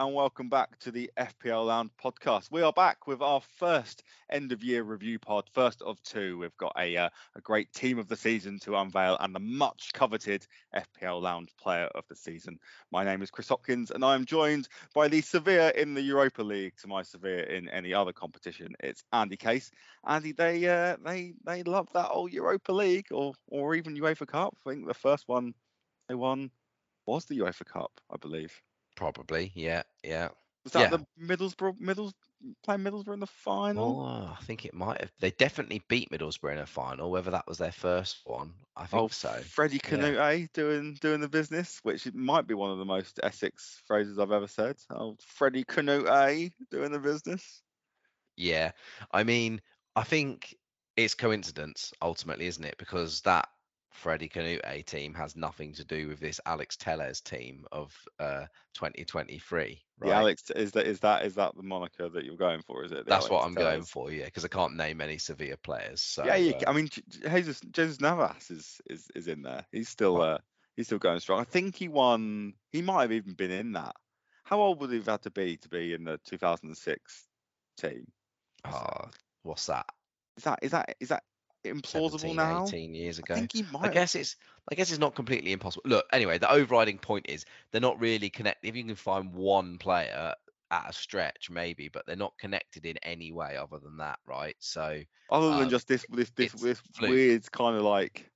and welcome back to the FPL Lounge podcast. We are back with our first end of year review pod, first of two. We've got a, uh, a great team of the season to unveil and the much coveted FPL Lounge player of the season. My name is Chris Hopkins, and I am joined by the Sevilla in the Europa League to my Sevilla in any other competition. It's Andy Case. Andy, they uh, they they love that old Europa League or or even UEFA Cup. I think the first one they won was the UEFA Cup, I believe. Probably, yeah, yeah. Was that Yeah. the Middlesbrough Middles playing Middlesbrough in the final? Oh, I think it might have. They definitely beat Middlesbrough in a final. Whether that was their first one, I oh, think Oh, so. Freddie yeah. Kanouté doing doing the business, which might be one of the most Essex phrases I've ever said. Oh, Freddie Kanouté doing the business. Yeah, I mean, I think it's coincidence ultimately, isn't it? Because that Freddie Kanouté team has nothing to do with this Alex Telles team of uh 2023, right? The Alex is that is that is that the moniker that you're going for? Is it? That's what I'm going for, yeah, because I can't name any Sevilla players. So yeah, you, uh, I mean, Jesus Jesus Navas is is is in there. He's still uh he's still going strong. I think he won. He might have even been in that. How old would he have had to be to be in the 2006 team? ah, what's that? Is that is that is that implausible now? 18 years I ago. think he I guess it's I guess it's not completely impossible. Look, anyway, the overriding point is they're not really connected. If you can find one player at a stretch, maybe, but they're not connected in any way other than that, right? So Other than um, just this this this this weird kind of like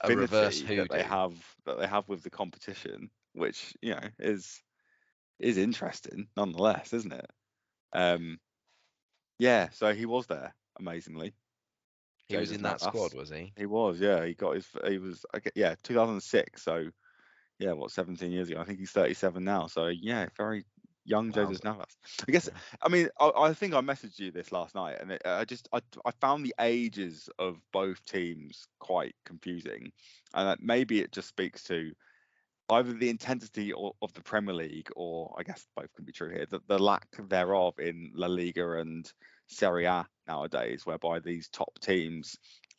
A reverse affinity that they have that they have with the competition, which you know is is interesting nonetheless, isn't it? Um, yeah. So he was there amazingly. He was in that squad, was he? He was, yeah. He got his. He was, yeah, 2006. So, yeah, what, 17 years ago? I think he's 37 now. So, yeah, very young Wow. Jesus Navas. I guess. Yeah. I mean, I, I think I messaged you this last night, and it, I just, I, I found the ages of both teams quite confusing, and that maybe it just speaks to either the intensity of, of the Premier League, or I guess both can be true here, the, the lack thereof in La Liga and Serie A nowadays, whereby these top teams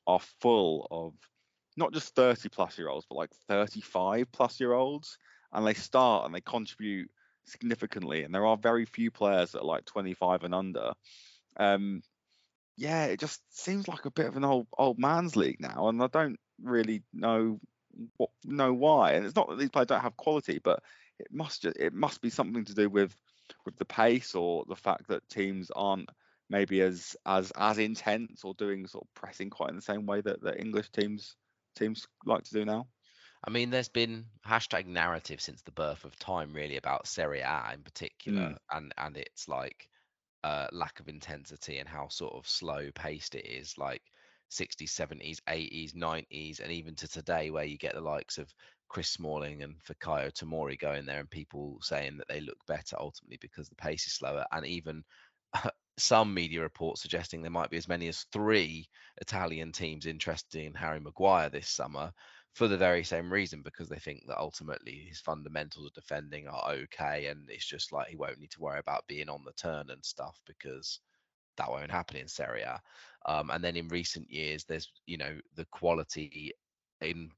are full of not just 30 plus year olds, but like 35 plus year olds, and they start and they contribute significantly. And there are very few players that are like 25 and under. Um, yeah, it just seems like a bit of an old old man's league now, and I don't really know what know why. And it's not that these players don't have quality, but it must just it must be something to do with with the pace or the fact that teams aren't maybe as as as intense or doing sort of pressing quite in the same way that the English teams teams like to do now. I mean, there's been hashtag narrative since the birth of time, really, about Serie A in particular, and and it's like uh, lack of intensity and how sort of slow paced it is, like 60s, 70s, 80s, 90s, and even to today, where you get the likes of Chris Smalling and Fikayo Tomori going there, and people saying that they look better ultimately because the pace is slower, and even some media reports suggesting there might be as many as three Italian teams interested in Harry Maguire this summer for the very same reason because they think that ultimately his fundamentals of defending are okay and it's just like he won't need to worry about being on the turn and stuff because that won't happen in Serie A. Um, and then in recent years, there's you know the quality in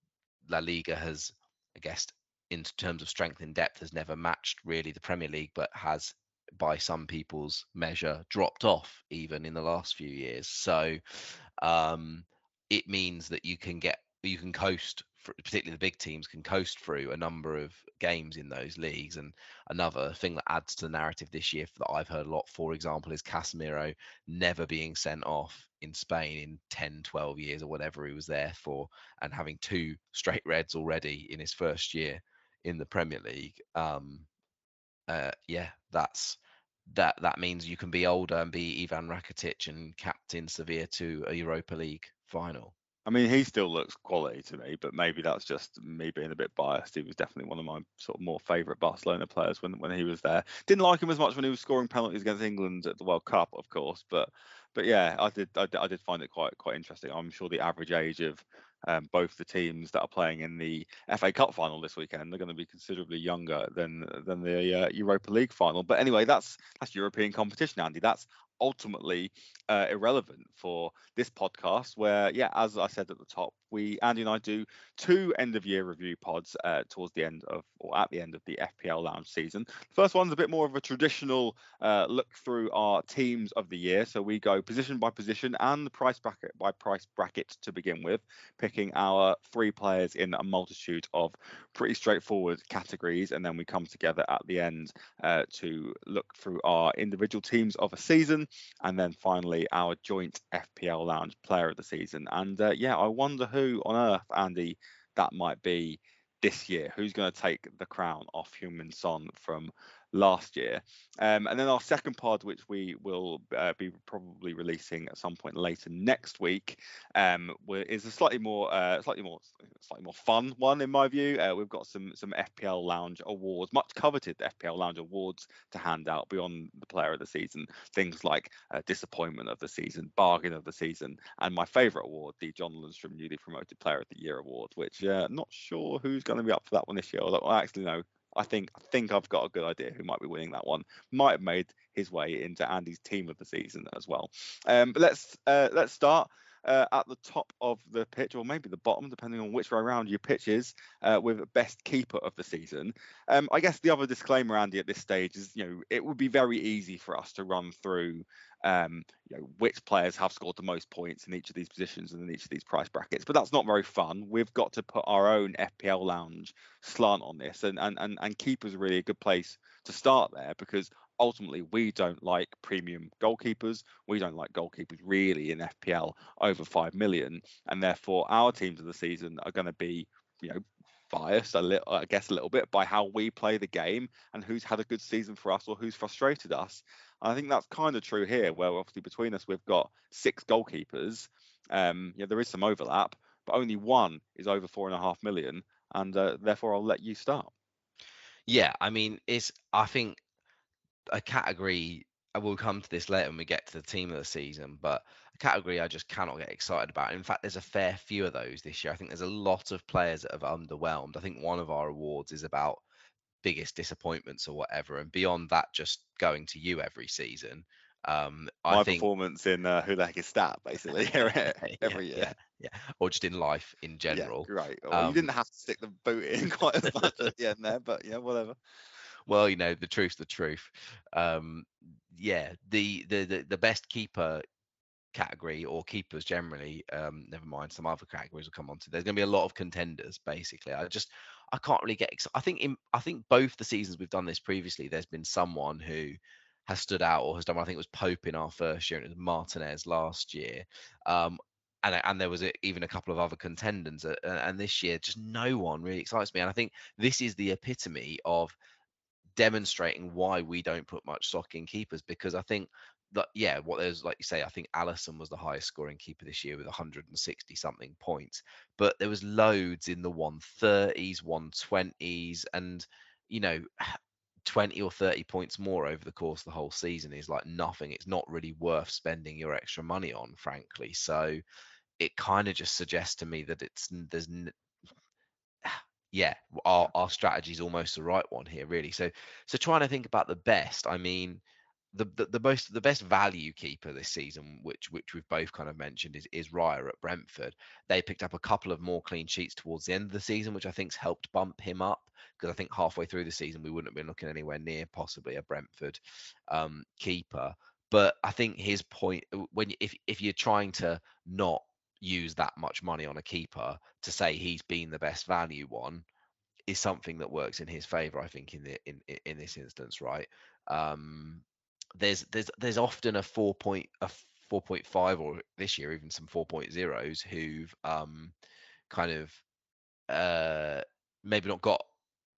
La Liga has, I guess, in terms of strength and depth, has never matched really the Premier League, but has by some people's measure dropped off even in the last few years. So um, it means that you can get you can coast particularly the big teams can coast through a number of games in those leagues and another thing that adds to the narrative this year that i've heard a lot for example is casemiro never being sent off in spain in 10 12 years or whatever he was there for and having two straight reds already in his first year in the premier league um uh yeah that's that that means you can be older and be Ivan Rakitic and captain Sevilla to a Europa League final. I mean, he still looks quality to me, but maybe that's just me being a bit biased. He was definitely one of my sort of more favourite Barcelona players when when he was there. Didn't like him as much when he was scoring penalties against England at the World Cup, of course, but but yeah, I did I, I did find it quite quite interesting. I'm sure the average age of um, both the teams that are playing in the FA Cup final this weekend are going to be considerably younger than than the uh, Europa League final. But anyway, that's that's European competition, Andy. That's ultimately uh, irrelevant for this podcast where yeah as i said at the top we Andy and I do two end of year review pods uh, towards the end of or at the end of the FPL Lounge season. The first one's a bit more of a traditional uh, look through our teams of the year. So we go position by position and the price bracket by price bracket to begin with, picking our three players in a multitude of pretty straightforward categories, and then we come together at the end uh, to look through our individual teams of a season, and then finally our joint FPL Lounge Player of the Season. And uh, yeah, I wonder who on earth, Andy, that might be this year. Who's going to take the crown off Heung-min Son from last year. Um, and then our second pod, which we will uh, be probably releasing at some point later next week, um, is a slightly more, uh, slightly more, slightly more fun one in my view. Uh, we've got some some FPL Lounge awards, much coveted FPL Lounge awards to hand out beyond the Player of the Season. Things like uh, Disappointment of the Season, Bargain of the Season, and my favourite award, the John Lundstram Newly Promoted Player of the Year award, which uh, not sure who's going to be up for that one this year. Although actually know I think I think I've got a good idea who might be winning that one. Might have made his way into Andy's team of the season as well. Um, but let's uh, let's start. Uh, at the top of the pitch, or maybe the bottom, depending on which way around your pitch is, uh, with best keeper of the season. Um, I guess the other disclaimer, Andy, at this stage is, you know, it would be very easy for us to run through um, you know, which players have scored the most points in each of these positions and in each of these price brackets. But that's not very fun. We've got to put our own FPL lounge slant on this, and and and, and keepers really a good place to start there because ultimately we don't like premium goalkeepers. We don't like goalkeepers really in FPL over five million, and therefore our teams of the season are going to be, you know, biased a little, I guess, a little bit by how we play the game and who's had a good season for us or who's frustrated us. And I think that's kind of true here, where obviously between us we've got six goalkeepers. Um, yeah, there is some overlap, but only one is over four and a half million, and uh, therefore I'll let you start. Yeah, I mean, it's I think a category. I will come to this later when we get to the team of the season, but a category I just cannot get excited about. In fact, there's a fair few of those this year. I think there's a lot of players that have underwhelmed. I think one of our awards is about biggest disappointments or whatever, and beyond that, just going to you every season. Um, My I think performance in uh, Who the Heck is Stat, basically, every yeah, year. Yeah, yeah, or just in life in general. Yeah, right. Well, Um, you didn't have to stick the boot in quite as much at the end there, but yeah, whatever. Well, you know, the truth's the truth. Um, yeah, the, the the the best keeper category or keepers generally, um, never mind some other categories will come on to. There's going to be a lot of contenders. Basically, I just I can't really get. I think in I think both the seasons we've done this previously, there's been someone who has stood out or has done. I think it was Pope in our first year, and it was Martinez last year. Um, and, and there was a, even a couple of other contenders, uh, and this year just no one really excites me. And I think this is the epitome of demonstrating why we don't put much stock in keepers because I think that yeah, what there's like you say, I think Alisson was the highest scoring keeper this year with 160 something points, but there was loads in the 130s, 120s, and you know. 20 or 30 points more over the course of the whole season is like nothing. It's not really worth spending your extra money on, frankly. So it kind of just suggests to me that it's there's yeah, our our strategy is almost the right one here, really. So so trying to think about the best. I mean, the, the the most the best value keeper this season, which which we've both kind of mentioned, is is Raya at Brentford. They picked up a couple of more clean sheets towards the end of the season, which I think's helped bump him up because I think halfway through the season we wouldn't have been looking anywhere near possibly a Brentford um, keeper. But I think his point when if if you're trying to not use that much money on a keeper to say he's been the best value one is something that works in his favor i think in the in in this instance right? Um there's there's there's often a 4 point a 4.5 or this year even some 4.0s who've um kind of uh maybe not got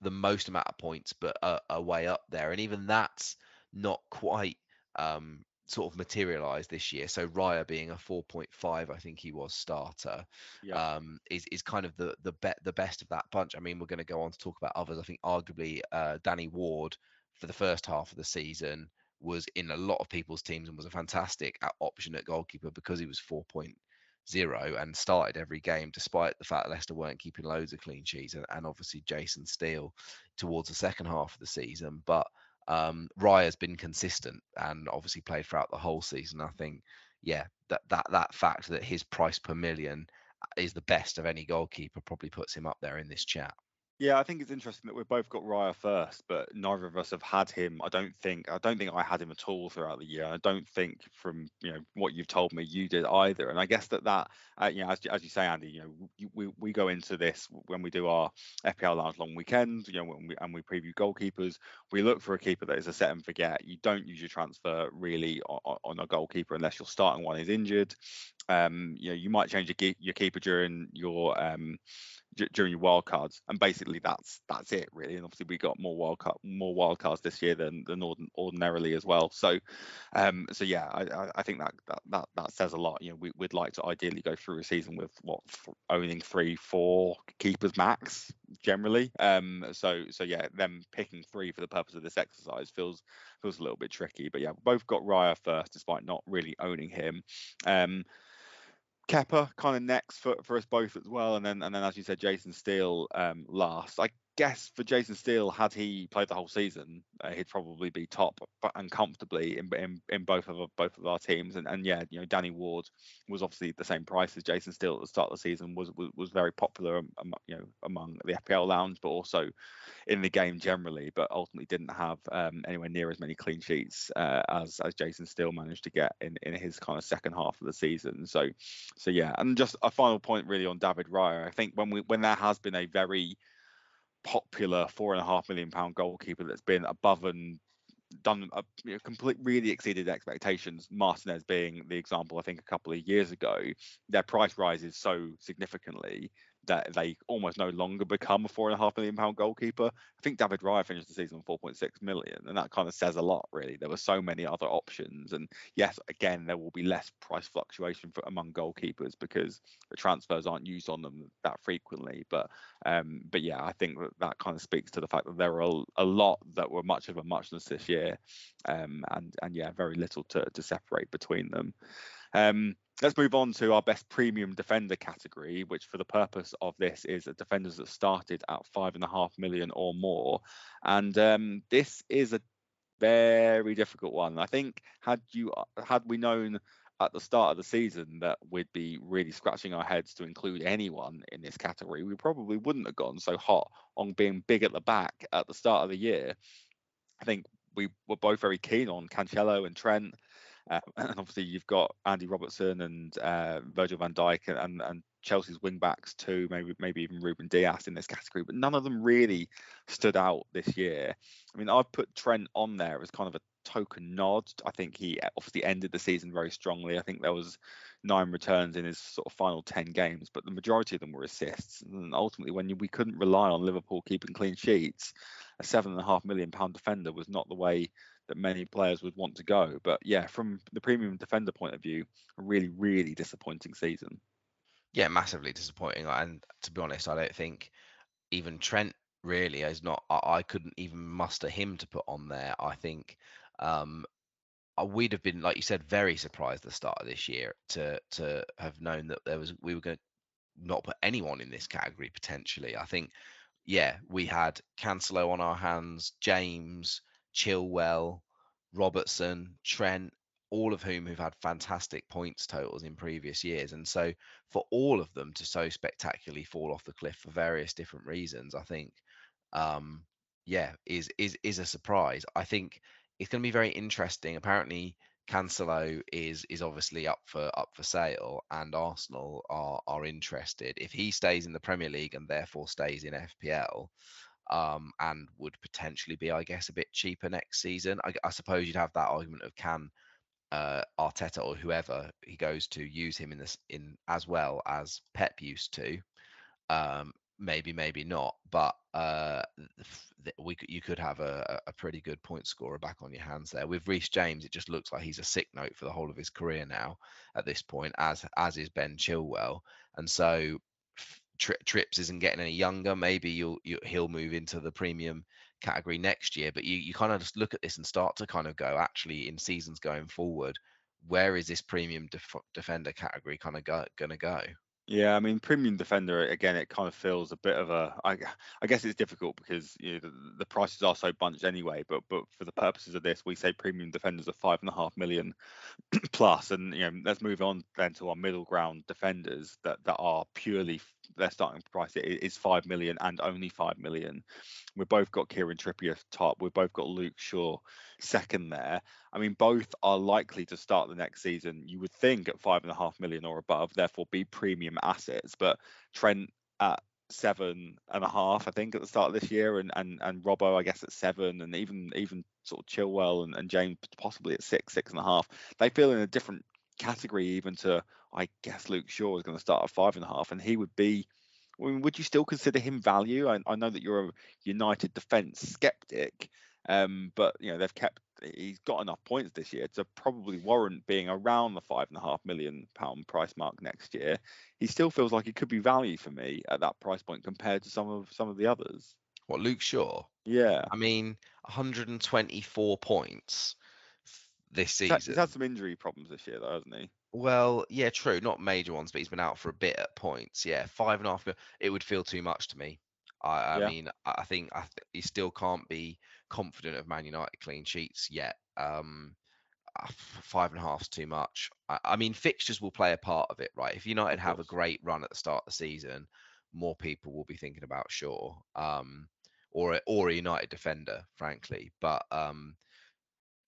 the most amount of points but are, way up there. And even that's not quite um sort of materialized this year. So Raya being a 4.5, I think he was starter, Yeah. um, is is kind of the the bet the best of that bunch. I mean, we're going to go on to talk about others. I think arguably uh, Danny Ward for the first half of the season was in a lot of people's teams and was a fantastic at- option at goalkeeper because he was 4.0 and started every game despite the fact that Leicester weren't keeping loads of clean sheets and, and obviously Jason Steele towards the second half of the season. But um, Raya's been consistent and obviously played throughout the whole season. I think, yeah, that that that fact that his price per million is the best of any goalkeeper probably puts him up there in this chat. Yeah, I think it's interesting that we've both got Raya first, but neither of us have had him. I don't think I don't think I had him at all throughout the year. I don't think from you know what you've told me you did either. And I guess that that uh, you know as, as you say, Andy, you know we, we go into this when we do our FPL Lounge long weekend, you know, when we, and we preview goalkeepers, we look for a keeper that is a set and forget. You don't use your transfer really on, on a goalkeeper unless your starting one is injured. Um, you know, you might change your, your keeper during your um, during your wild cards, and basically that's that's it really. And obviously we got more wild card, more wild cards this year than than ordinarily as well. So, um, so yeah, I, I think that, that that that says a lot. You know, we, would like to ideally go through a season with what owning three, four keepers max generally. Um, so so yeah, them picking three for the purpose of this exercise feels feels a little bit tricky. But yeah, both got Raya first, despite not really owning him. Um, Kepa kind of next for, for us both as well, and then and then as you said, Jason Steele um, last. I guess for Jason Steele, had he played the whole season, uh, he'd probably be top and comfortably in, in, in both of both of our teams. And, and yeah, you know, Danny Ward was obviously the same price as Jason Steele at the start of the season. was was, was very popular, um, you know, among the FPL lounge, but also in the game generally. But ultimately didn't have um, anywhere near as many clean sheets uh, as as Jason Steele managed to get in in his kind of second half of the season. So so yeah, and just a final point really on David Raya. I think when we when there has been a very popular four and a half million pound goalkeeper that's been above and done a you know, complete really exceeded expectations. Martinez being the example, I think a couple of years ago, their price rises so significantly that they almost no longer become a four and a half million pound goalkeeper. I think David Raya finished the season on 4.6 million, and that kind of says a lot, really. There were so many other options, and yes, again, there will be less price fluctuation for, among goalkeepers because the transfers aren't used on them that frequently. But um, but yeah, I think that that kind of speaks to the fact that there are a, lot that were much of a muchness this year, um, and and yeah, very little to to separate between them. Um, let's move on to our best premium defender category, which for the purpose of this is defenders that started at five and a half million or more. And um, this is a very difficult one. I think had you had we known at the start of the season that we'd be really scratching our heads to include anyone in this category, we probably wouldn't have gone so hot on being big at the back at the start of the year. I think we were both very keen on Cancelo and Trent. Uh, and obviously, you've got Andy Robertson and uh, Virgil van Dijk and, and Chelsea's wing backs too, maybe maybe even Ruben Dias in this category, but none of them really stood out this year. I mean, I've put Trent on there as kind of a token nod. I think he obviously ended the season very strongly. I think there was nine returns in his sort of final 10 games, but the majority of them were assists. And ultimately, when we couldn't rely on Liverpool keeping clean sheets, a seven and a half million pound defender was not the way that many players would want to go. But yeah, from the premium defender point of view, a really, really disappointing season. Yeah, massively disappointing. And to be honest, I don't think even Trent really is not. I, couldn't even muster him to put on there. I think um, uh, we'd have been, like you said, very surprised at the start of this year to to have known that there was we were going to not put anyone in this category potentially. I think, yeah, we had Cancelo on our hands, James, Chilwell, Robertson, Trent, all of whom have had fantastic points totals in previous years. And so for all of them to so spectacularly fall off the cliff for various different reasons, I think um yeah, is is is a surprise. I think it's going to be very interesting. Apparently Cancelo is is obviously up for up for sale, and Arsenal are are interested. If he stays in the Premier League and therefore stays in FPL, um, and would potentially be, I guess, a bit cheaper next season. I, I suppose you'd have that argument of can uh, Arteta or whoever he goes to use him in this in as well as Pep used to. Um, maybe, maybe not, but uh, we you could have a, a pretty good point scorer back on your hands there. With Reece James, it just looks like he's a sick note for the whole of his career now at this point, as as is Ben Chilwell, and so Tri- Trips isn't getting any younger. Maybe you'll, you, he'll move into the premium category next year. But you, you kind of just look at this and start to kind of go, actually, in seasons going forward, where is this premium def- defender category kind of go, going to go? Yeah, I mean, premium defender again. It kind of feels a bit of a. I, I guess it's difficult because you know the, the prices are so bunched anyway. But but for the purposes of this, we say premium defenders are five and a half million plus, and you know let's move on then to our middle ground defenders that that are purely their starting price is five million and only five million. We've both got Kieran Trippier top. We've both got Luke Shaw second there. I mean, both are likely to start the next season. You would think at five and a half million or above, therefore be premium assets. But Trent at seven and a half, I think, at the start of this year, and and and Robbo, I guess, at seven, and even even sort of Chilwell and, and James possibly at six, six and a half. They feel in a different category even to I guess Luke Shaw is going to start at five and a half, and he would be. I mean, would you still consider him value? I, I know that you're a United defence skeptic, um, but you know they've kept. He's got enough points this year to probably warrant being around the five and a half million pound price mark next year. He still feels like he could be value for me at that price point compared to some of some of the others. What Luke Shaw? Yeah, I mean, 124 points this season. He's had some injury problems this year, though, hasn't he? Well, yeah, true. Not major ones, but he's been out for a bit at points. Yeah, five and a half. It would feel too much to me. I, I yeah. mean, I think I th- he still can't be confident of Man United clean sheets yet. Um, uh, five and a half is too much. I, I, mean, fixtures will play a part of it, right? If United have a great run at the start of the season, more people will be thinking about Shaw, um, or or a United defender, frankly. But um,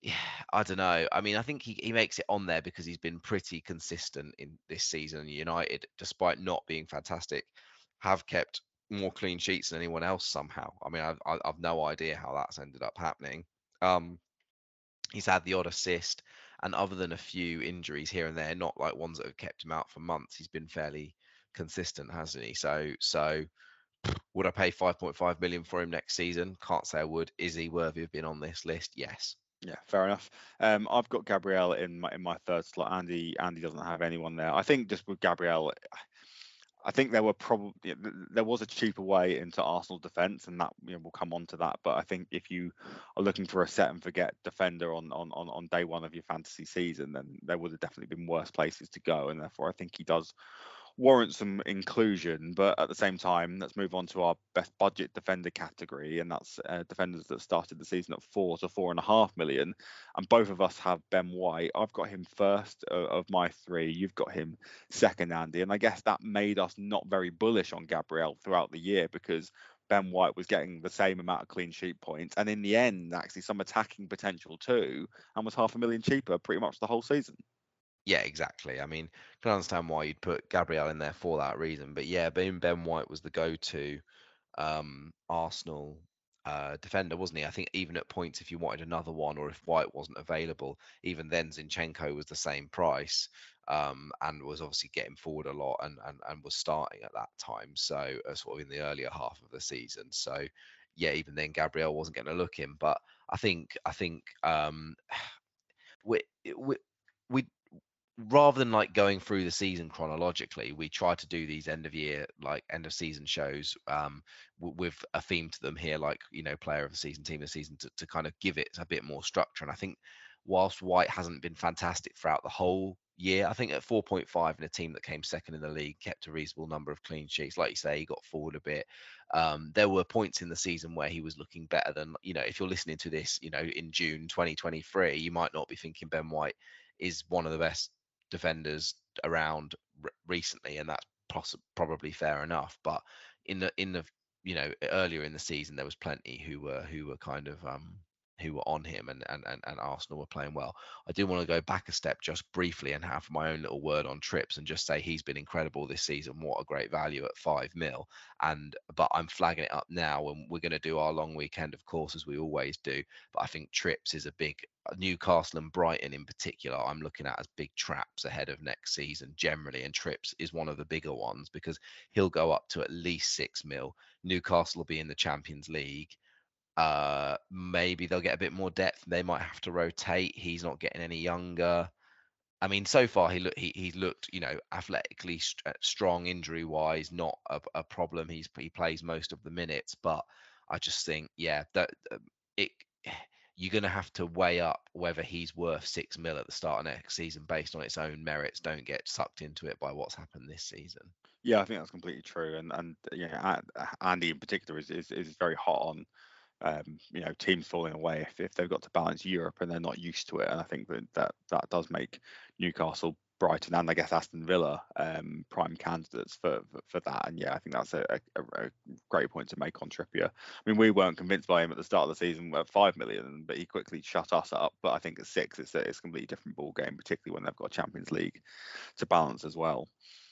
yeah, I don't know. I mean, I think he, he makes it on there because he's been pretty consistent in this season. United, despite not being fantastic, have kept more clean sheets than anyone else somehow. I mean, I've, I've no idea how that's ended up happening. Um, he's had the odd assist, and other than a few injuries here and there, not like ones that have kept him out for months, he's been fairly consistent, hasn't he? So, so would I pay 5.5 million for him next season? Can't say I would. Is he worthy of being on this list? Yes. Yeah, fair enough. Um, I've got Gabriel in my in my third slot. Andy Andy doesn't have anyone there. I think just with Gabriel, I think there were probably there was a cheaper way into Arsenal defence, and that you know, we'll come on to that. But I think if you are looking for a set and forget defender on on on, on day one of your fantasy season, then there would have definitely been worse places to go, and therefore I think he does warrant some inclusion, but at the same time, let's move on to our best budget defender category, and that's uh, defenders that started the season at four to four and a half million. And both of us have Ben White. I've got him first of, of my three. You've got him second, Andy. And I guess that made us not very bullish on Gabriel throughout the year because Ben White was getting the same amount of clean sheet points, and in the end, actually some attacking potential too, and was half a million cheaper pretty much the whole season. Yeah, exactly. I mean, can understand why you'd put Gabriel in there for that reason. But yeah, Ben Ben White was the go-to um, Arsenal uh, defender, wasn't he? I think even at points, if you wanted another one, or if White wasn't available, even then Zinchenko was the same price um, and was obviously getting forward a lot and and, and was starting at that time. So uh, sort of in the earlier half of the season. So yeah, even then Gabriel wasn't going to look in. But I think I think um, we, we we rather than like going through the season chronologically, we try to do these end of year, like end of season shows um, w- with a theme to them here, like, you know, player of the season, team of the season, to, to kind of give it a bit more structure. And I think whilst White hasn't been fantastic throughout the whole year, I think at 4.5 in a team that came second in the league, kept a reasonable number of clean sheets. Like you say, he got forward a bit. Um, there were points in the season where he was looking better than, you know, if you're listening to this, you know, in June 2023, you might not be thinking Ben White is one of the best defenders around r- recently, and that's poss- probably fair enough. But in the in the you know earlier in the season, there was plenty who were who were kind of um, who were on him and, and, and, and Arsenal were playing well. I do want to go back a step just briefly and have my own little word on Trips and just say he's been incredible this season. What a great value at five mil. And but I'm flagging it up now and we're going to do our long weekend, of course, as we always do. But I think Trips is a big uh, Newcastle and Brighton in particular, I'm looking at as big traps ahead of next season generally. And Trips is one of the bigger ones because he'll go up to at least six mil. Newcastle will be in the Champions League. Uh, maybe they'll get a bit more depth. They might have to rotate. He's not getting any younger. I mean, so far he look he he's looked you know athletically st- uh, strong, injury wise, not a, a, problem. He's he plays most of the minutes, but I just think yeah that it you're going to have to weigh up whether he's worth six mil at the start of next season based on its own merits. Don't get sucked into it by what's happened this season. Yeah, I think that's completely true, and and yeah, Andy in particular is is, is very hot on um, you know teams falling away if, if they've got to balance Europe and they're not used to it. And I think that that, that does make Newcastle, Brighton, and I guess Aston Villa um, prime candidates for, for, for that. And yeah, I think that's a, a, a, great point to make on Trippier. I mean, we weren't convinced by him at the start of the season at five million, but he quickly shut us up. But I think at six, it's a, it's a completely different ball game, particularly when they've got Champions League to balance as well.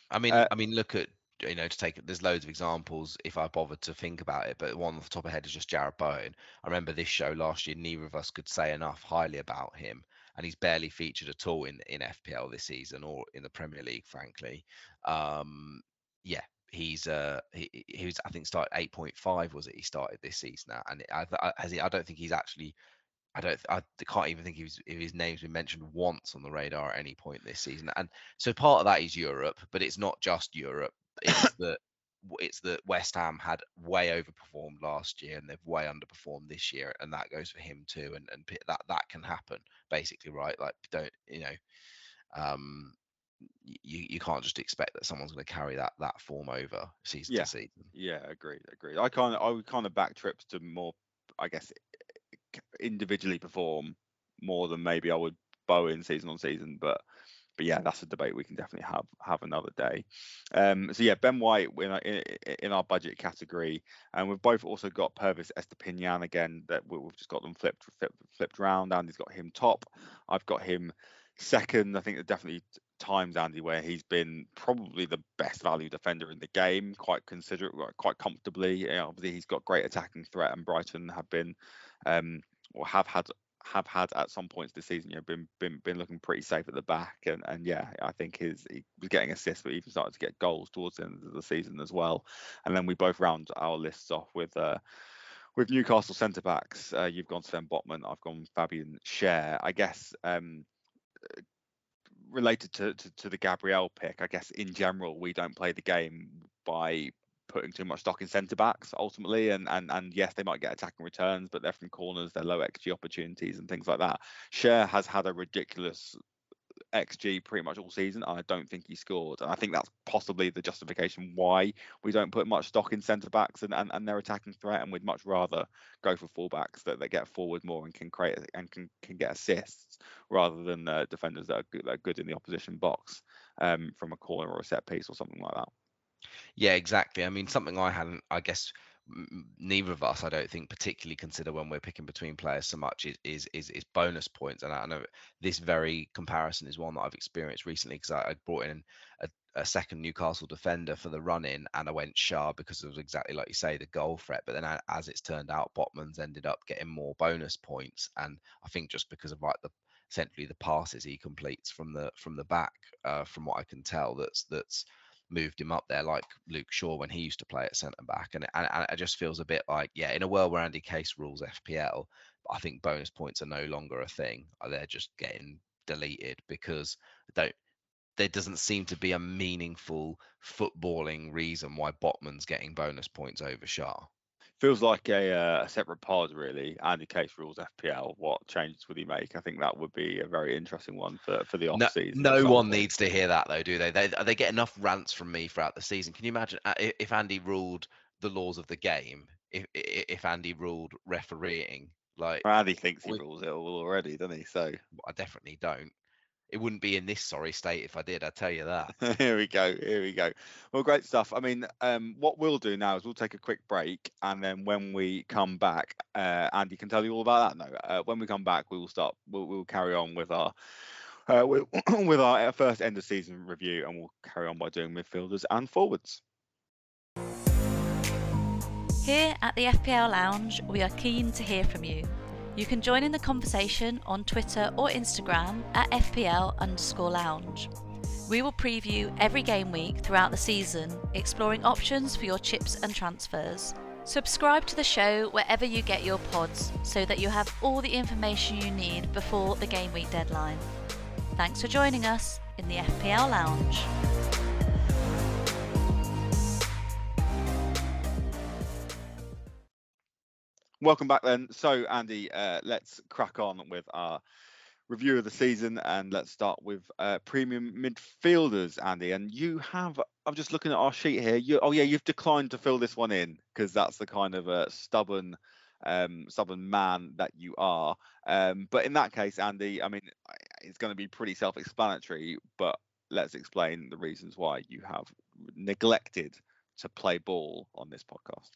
I mean, uh, I mean, look at you know, to take there's loads of examples if I bothered to think about it, but one off the top of head is just Jarrod Bowen. I remember this show last year, neither of us could say enough highly about him, and he's barely featured at all in in FPL this season or in the Premier League, frankly. Um, yeah, he's uh he, he was I think started 8.5 was it he started this season now, and I, I, has he, I don't think he's actually I don't. I can't even think if, if his name's been mentioned once on the radar at any point this season. And so part of that is Europe, but it's not just Europe. It's that it's that West Ham had way overperformed last year and they've way underperformed this year, and that goes for him too. And and that that can happen basically, right? Like don't you know, um, you you can't just expect that someone's going to carry that that form over season yeah. to season. Yeah, agreed, agreed. I kind of I would kind of back trips to more, I guess, individually perform more than maybe I would Bowen season on season, but but yeah, that's a debate we can definitely have have another day. Um, so yeah, Ben White in our, in our budget category, and we've both also got Pervis Estupiñán again. That we've just got them flipped flipped, flipped around. Andy's got him top. I've got him second. I think that definitely times Andy where he's been probably the best value defender in the game, quite considerate, quite comfortably. You know, obviously, he's got great attacking threat, and Brighton have been um, or have had have had at some points this season, you know, been been been looking pretty safe at the back, and and yeah, I think his he was getting assists, but even started to get goals towards the end of the season as well. And then we both round our lists off with. Uh, with Newcastle centre backs, uh, you've gone Sven Botman, I've gone Fabian Schär. I guess um, related to, to, to the Gabriel pick, I guess in general we don't play the game by putting too much stock in centre backs ultimately. And and and yes, they might get attacking returns, but they're from corners, they're low XG opportunities and things like that. Schär has had a ridiculous XG pretty much all season. I don't think he scored, and I think that's possibly the justification why we don't put much stock in centre backs and, and, and their attacking threat, and we'd much rather go for fullbacks that, that get forward more and can create and can, can get assists rather than uh, defenders that are, good, that are good in the opposition box um, from a corner or a set piece or something like that. Yeah, exactly. I mean, something I hadn't, I guess, neither of us, I don't think, particularly consider when we're picking between players so much is is is, is bonus points. And I know this very comparison is one that I've experienced recently because I, I, brought in a, a, second Newcastle defender for the run in, and I went Schär because it was exactly like you say, the goal threat. But then, as it's turned out, Botman's ended up getting more bonus points, and I think just because of like the essentially the passes he completes from the from the back, uh, from what I can tell, that's that's moved him up there like Luke Shaw when he used to play at centre back. And, and, and, it just feels a bit like, yeah, in a world where Andy Case rules FPL, I think bonus points are no longer a thing. Uh, they're just getting deleted because don't there doesn't seem to be a meaningful footballing reason why Botman's getting bonus points over Schär feels like a, uh, a separate pod really. Andy Case rules FPL. What changes would he make? I think that would be a very interesting one for, for the off no, season. No one needs to hear that though, do they? They they get enough rants from me throughout the season. Can you imagine uh, if Andy ruled the laws of the game? If if Andy ruled refereeing, like Andy thinks he rules it all already, doesn't he? So I definitely don't it wouldn't be in this sorry state if I did. I tell you that. here we go. Here we go. Well, great stuff. I mean, um, what we'll do now is we'll take a quick break, and then when we come back, uh, Andy can tell you all about that. No, uh, when we come back, we will start. We'll, we'll carry on with our. Uh, with, with our first end of season review, and we'll carry on by doing midfielders and forwards. Here at the FPL Lounge, we are keen to hear from you. You can join in the conversation on Twitter or Instagram at FPL underscore lounge. We will preview every game week throughout the season, exploring options for your chips and transfers. Subscribe to the show wherever you get your pods so that you have all the information you need before the game week deadline. Thanks for joining us in the FPL Lounge. Welcome back then. So, Andy, uh, let's crack on with our review of the season, and let's start with uh, premium midfielders, Andy. And you have, I'm just looking at our sheet here. You, oh yeah, you've declined to fill this one in because that's the kind of a stubborn, um, stubborn man that you are. Um, but in that case, Andy, I mean, it's going to be pretty self-explanatory. But let's explain the reasons why you have neglected to play ball on this podcast.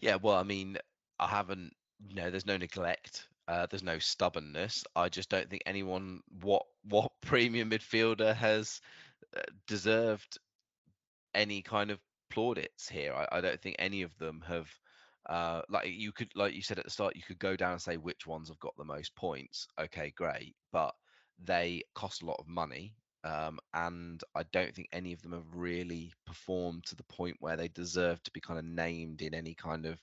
Yeah, well, I mean, I haven't. Know, there's no neglect. Uh, there's no stubbornness. I just don't think anyone what what premium midfielder has uh, deserved any kind of plaudits here. I, I don't think any of them have. Uh, like you could, like you said at the start, you could go down and say which ones have got the most points. Okay, great, but they cost a lot of money, um, and I don't think any of them have really performed to the point where they deserve to be kind of named in any kind of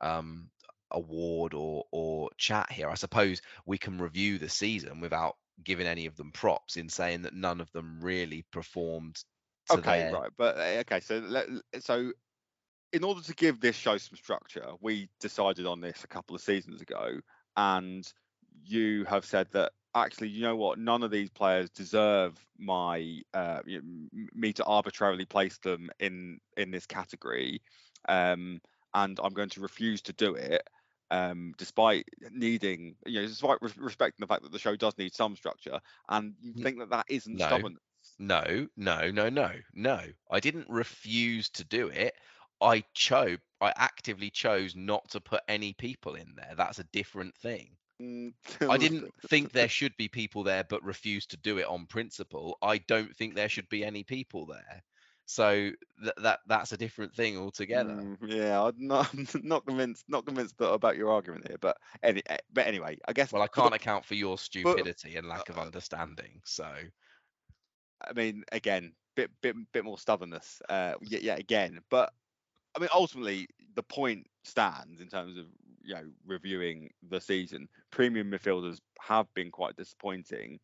um, award or or chat here. I suppose we can review the season without giving any of them props in saying that none of them really performed. okay, their... right, but eh, okay, so let, so in order to give this show some structure, we decided on this a couple of seasons ago, and you have said that actually, you know what, none of these players deserve my uh, me to arbitrarily place them in in this category, um, and I'm going to refuse to do it um, despite needing, you know, despite re- respecting the fact that the show does need some structure, and you think that that isn't no, stubbornness. No, no, no, no, no. I didn't refuse to do it. I chose, I actively chose not to put any people in there. That's a different thing. Mm, I didn't think there should be people there, but refused to do it on principle. I don't think there should be any people there. So th- that that's a different thing altogether. Mm, yeah, I'm not not convinced not convinced about your argument here, but any eh, but anyway, I guess. Well, I can't account for your stupidity but, and lack of uh, understanding. So, I mean, again, bit bit bit more stubbornness. Uh, yeah, yeah, again, but I mean, ultimately, the point stands in terms of you know reviewing the season. Premium midfielders have been quite disappointing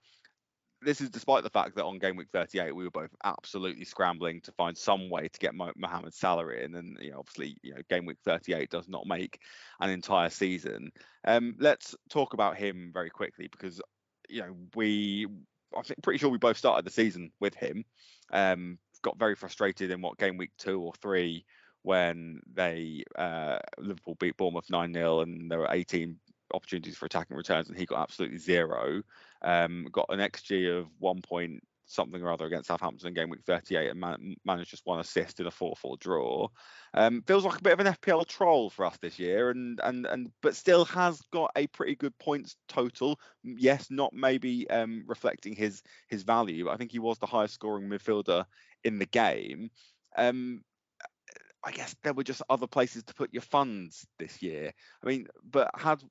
this is despite the fact that on game week 38 we were both absolutely scrambling to find some way to get Mohamed Salah in, and you know, obviously, you know, game week 38 does not make an entire season. Um, let's talk about him very quickly because you know we, I think, pretty sure we both started the season with him. Um, got very frustrated in what game week two or three when they uh, Liverpool beat Bournemouth 9 0 and there were 18 opportunities for attacking returns, and he got absolutely zero. Um, got an XG of one point something or other against Southampton in game week 38 and man- managed just one assist in a 4-4 draw. Um, feels like a bit of an FPL troll for us this year, and and and but still has got a pretty good points total. Yes, not maybe um, reflecting his his value, but I think he was the highest scoring midfielder in the game. Um, I guess there were just other places to put your funds this year. I mean, but had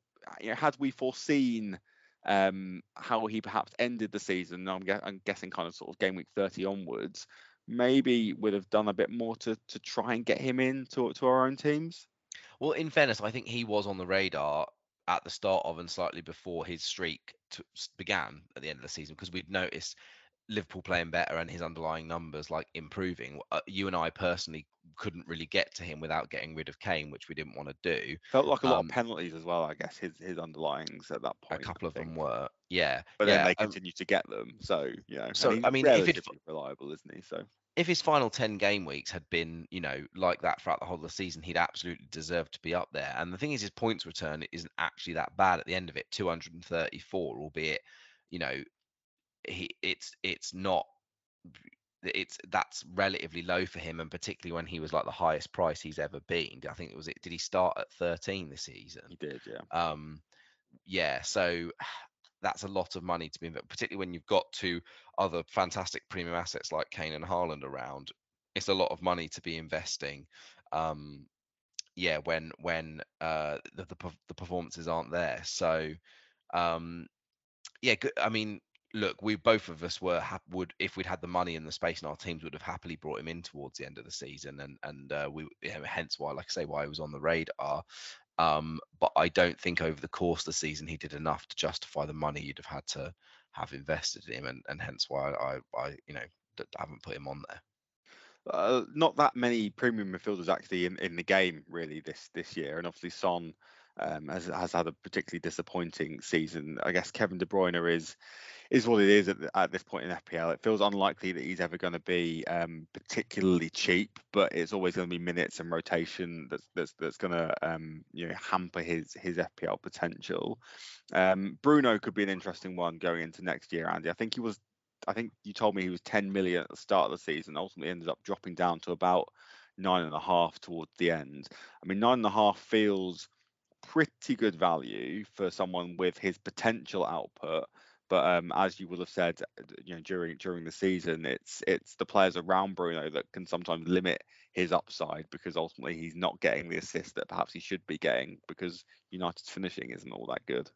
you know, had we foreseen um, how he perhaps ended the season, I'm, I'm, guessing kind of sort of game week 30 onwards, maybe would have done a bit more to to try and get him in to, to our own teams. Well, in fairness, I think he was on the radar at the start of and slightly before his streak to, began at the end of the season because we'd noticed Liverpool playing better and his underlying numbers like improving. Uh, you and I personally couldn't really get to him without getting rid of Kane, which we didn't want to do. Felt like a lot um, of penalties as well. I guess his his underlyings at that point. A couple of them were, yeah. But yeah, then they um, continue to get them. So you know, so I mean, if it's reliable, isn't he? So if his final 10 game weeks had been, you know, like that throughout the whole of the season, he'd absolutely deserve to be up there. And the thing is, his points return isn't actually that bad at the end of it 234, albeit, you know, he it's it's not it's that's relatively low for him, and particularly when he was like the highest price he's ever been. I think it was it. Did he start at 13 this season? He did, yeah. Um, yeah. So that's a lot of money to be invested, particularly when you've got two other fantastic premium assets like Kane and Haaland around. It's a lot of money to be investing. Um, yeah, when when uh, the, the the performances aren't there. So um, yeah, I mean, look, we both of us were would if we'd had the money and the space in our teams would have happily brought him in towards the end of the season, and and uh, we hence why, like I say, why he was on the radar. Um, but I don't think over the course of the season he did enough to justify the money you'd have had to have invested in him, and, and hence why I, I you know haven't put him on there. Uh, not that many premium midfielders actually in, in the game really this this year, and obviously Son um, has has had a particularly disappointing season. I guess Kevin De Bruyne is is what it is at, at this point in FPL. It feels unlikely that he's ever going to be um, particularly cheap, but it's always going to be minutes and rotation that's that's, that's going to um, you know hamper his his FPL potential. Um, Bruno could be an interesting one going into next year, Andy. I think he was. I think you told me he was 10 million at the start of the season. Ultimately, ended up dropping down to about nine and a half towards the end. I mean, nine and a half feels pretty good value for someone with his potential output but um, as you will have said, uh, you know, during during the season, it's it's the players around Bruno that can sometimes limit his upside because ultimately he's not getting the assist that perhaps he should be getting because United's finishing isn't all that good.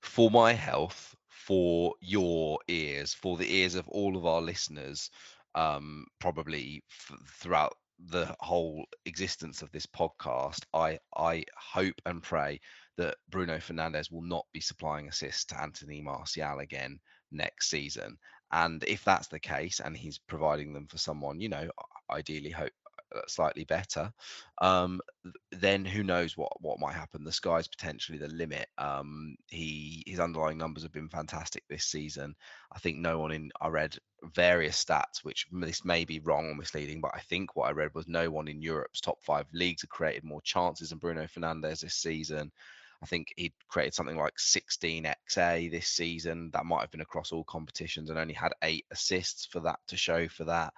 For my health, for your ears, for the ears of all of our listeners, um, probably f- throughout the whole existence of this podcast, I I hope and pray that Bruno Fernandes will not be supplying assists to Anthony Martial again next season. And if that's the case, and he's providing them for someone, you know, ideally hope slightly better, um, then who knows what what might happen? The sky's potentially the limit. Um, he his underlying numbers have been fantastic this season. I think no one in I read various stats, which this may be wrong or misleading, but I think what I read was no one in Europe's top five leagues have created more chances than Bruno Fernandes this season. I think he'd created something like 16 XA this season. That might have been across all competitions and only had eight assists for that to show for that.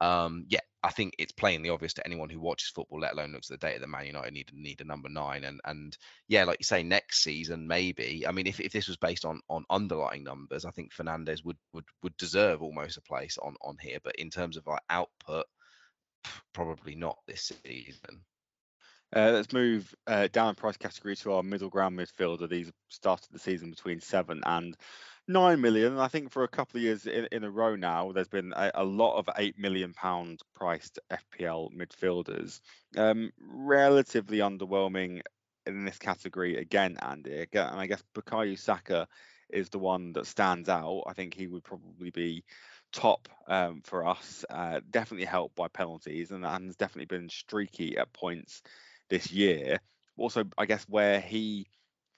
Um, yeah, I think it's plainly obvious to anyone who watches football, let alone looks at the data that Man United need need a number nine. And and yeah, like you say, next season maybe. I mean, if, if this was based on on underlying numbers, I think Fernandes would would would deserve almost a place on on here. But in terms of our output, probably not this season. Uh, let's move uh, down price category to our middle ground midfielder. These started the season between seven and nine million. I think for a couple of years in, in a row now, there's been a, a, lot of eight million pound priced FPL midfielders. Um, relatively underwhelming in this category again, Andy. And I guess Bukayo Saka is the one that stands out. I think he would probably be top um, for us. Uh, definitely helped by penalties, and has definitely been streaky at points this year. Also, I guess where he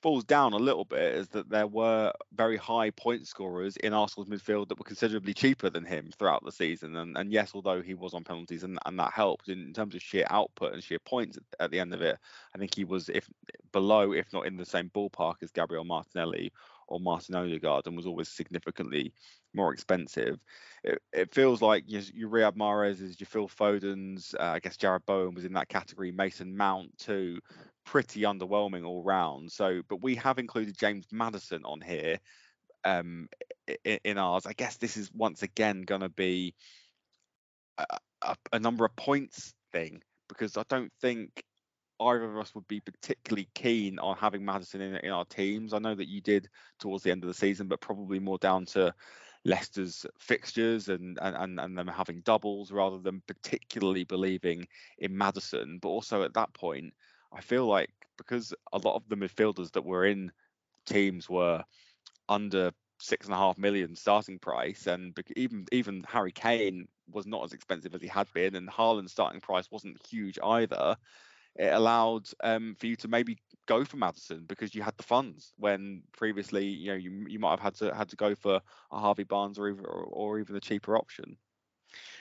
falls down a little bit is that there were very high point scorers in Arsenal's midfield that were considerably cheaper than him throughout the season. And, and yes, although he was on penalties and, and that helped in terms of sheer output and sheer points at the end of it, I think he was if below, if not in the same ballpark as Gabriel Martinelli or Martin Odegaard and was always significantly more expensive. It, it feels like your, your Riyad is your Phil Foden's. Uh, I guess Jarrod Bowen was in that category. Mason Mount too, pretty underwhelming all round. So, but we have included James Maddison on here um, in, ours. I guess this is once again going to be a, a, a number of points thing because I don't think either of us would be particularly keen on having Maddison in, in our teams. I know that you did towards the end of the season, but probably more down to Leicester's fixtures and, and, and them having doubles rather than particularly believing in Maddison. But also at that point, I feel like because a lot of the midfielders that were in teams were under six and a half million starting price, and even even Harry Kane was not as expensive as he had been, and Haaland's starting price wasn't huge either it allowed um, for you to maybe go for Maddison because you had the funds when previously you know you, you might have had to had to go for a Harvey Barnes or even or, or even a cheaper option.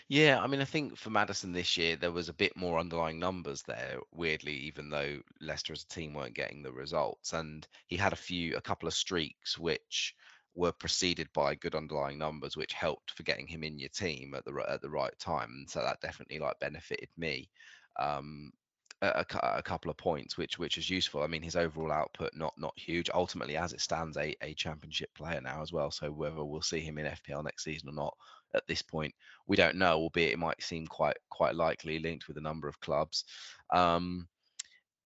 Yeah, I mean, I think for Maddison this year there was a bit more underlying numbers there. Weirdly, even though Leicester as a team weren't getting the results, and he had a few, a couple of streaks which were preceded by good underlying numbers, which helped for getting him in your team at the at the right time. And So that definitely like benefited me. Um, a, a, couple of points, which which is useful. I mean, his overall output not not huge. Ultimately, as it stands, a a championship player now as well. So whether we'll see him in FPL next season or not, at this point, we don't know. Albeit it might seem quite quite likely, linked with a number of clubs. Um,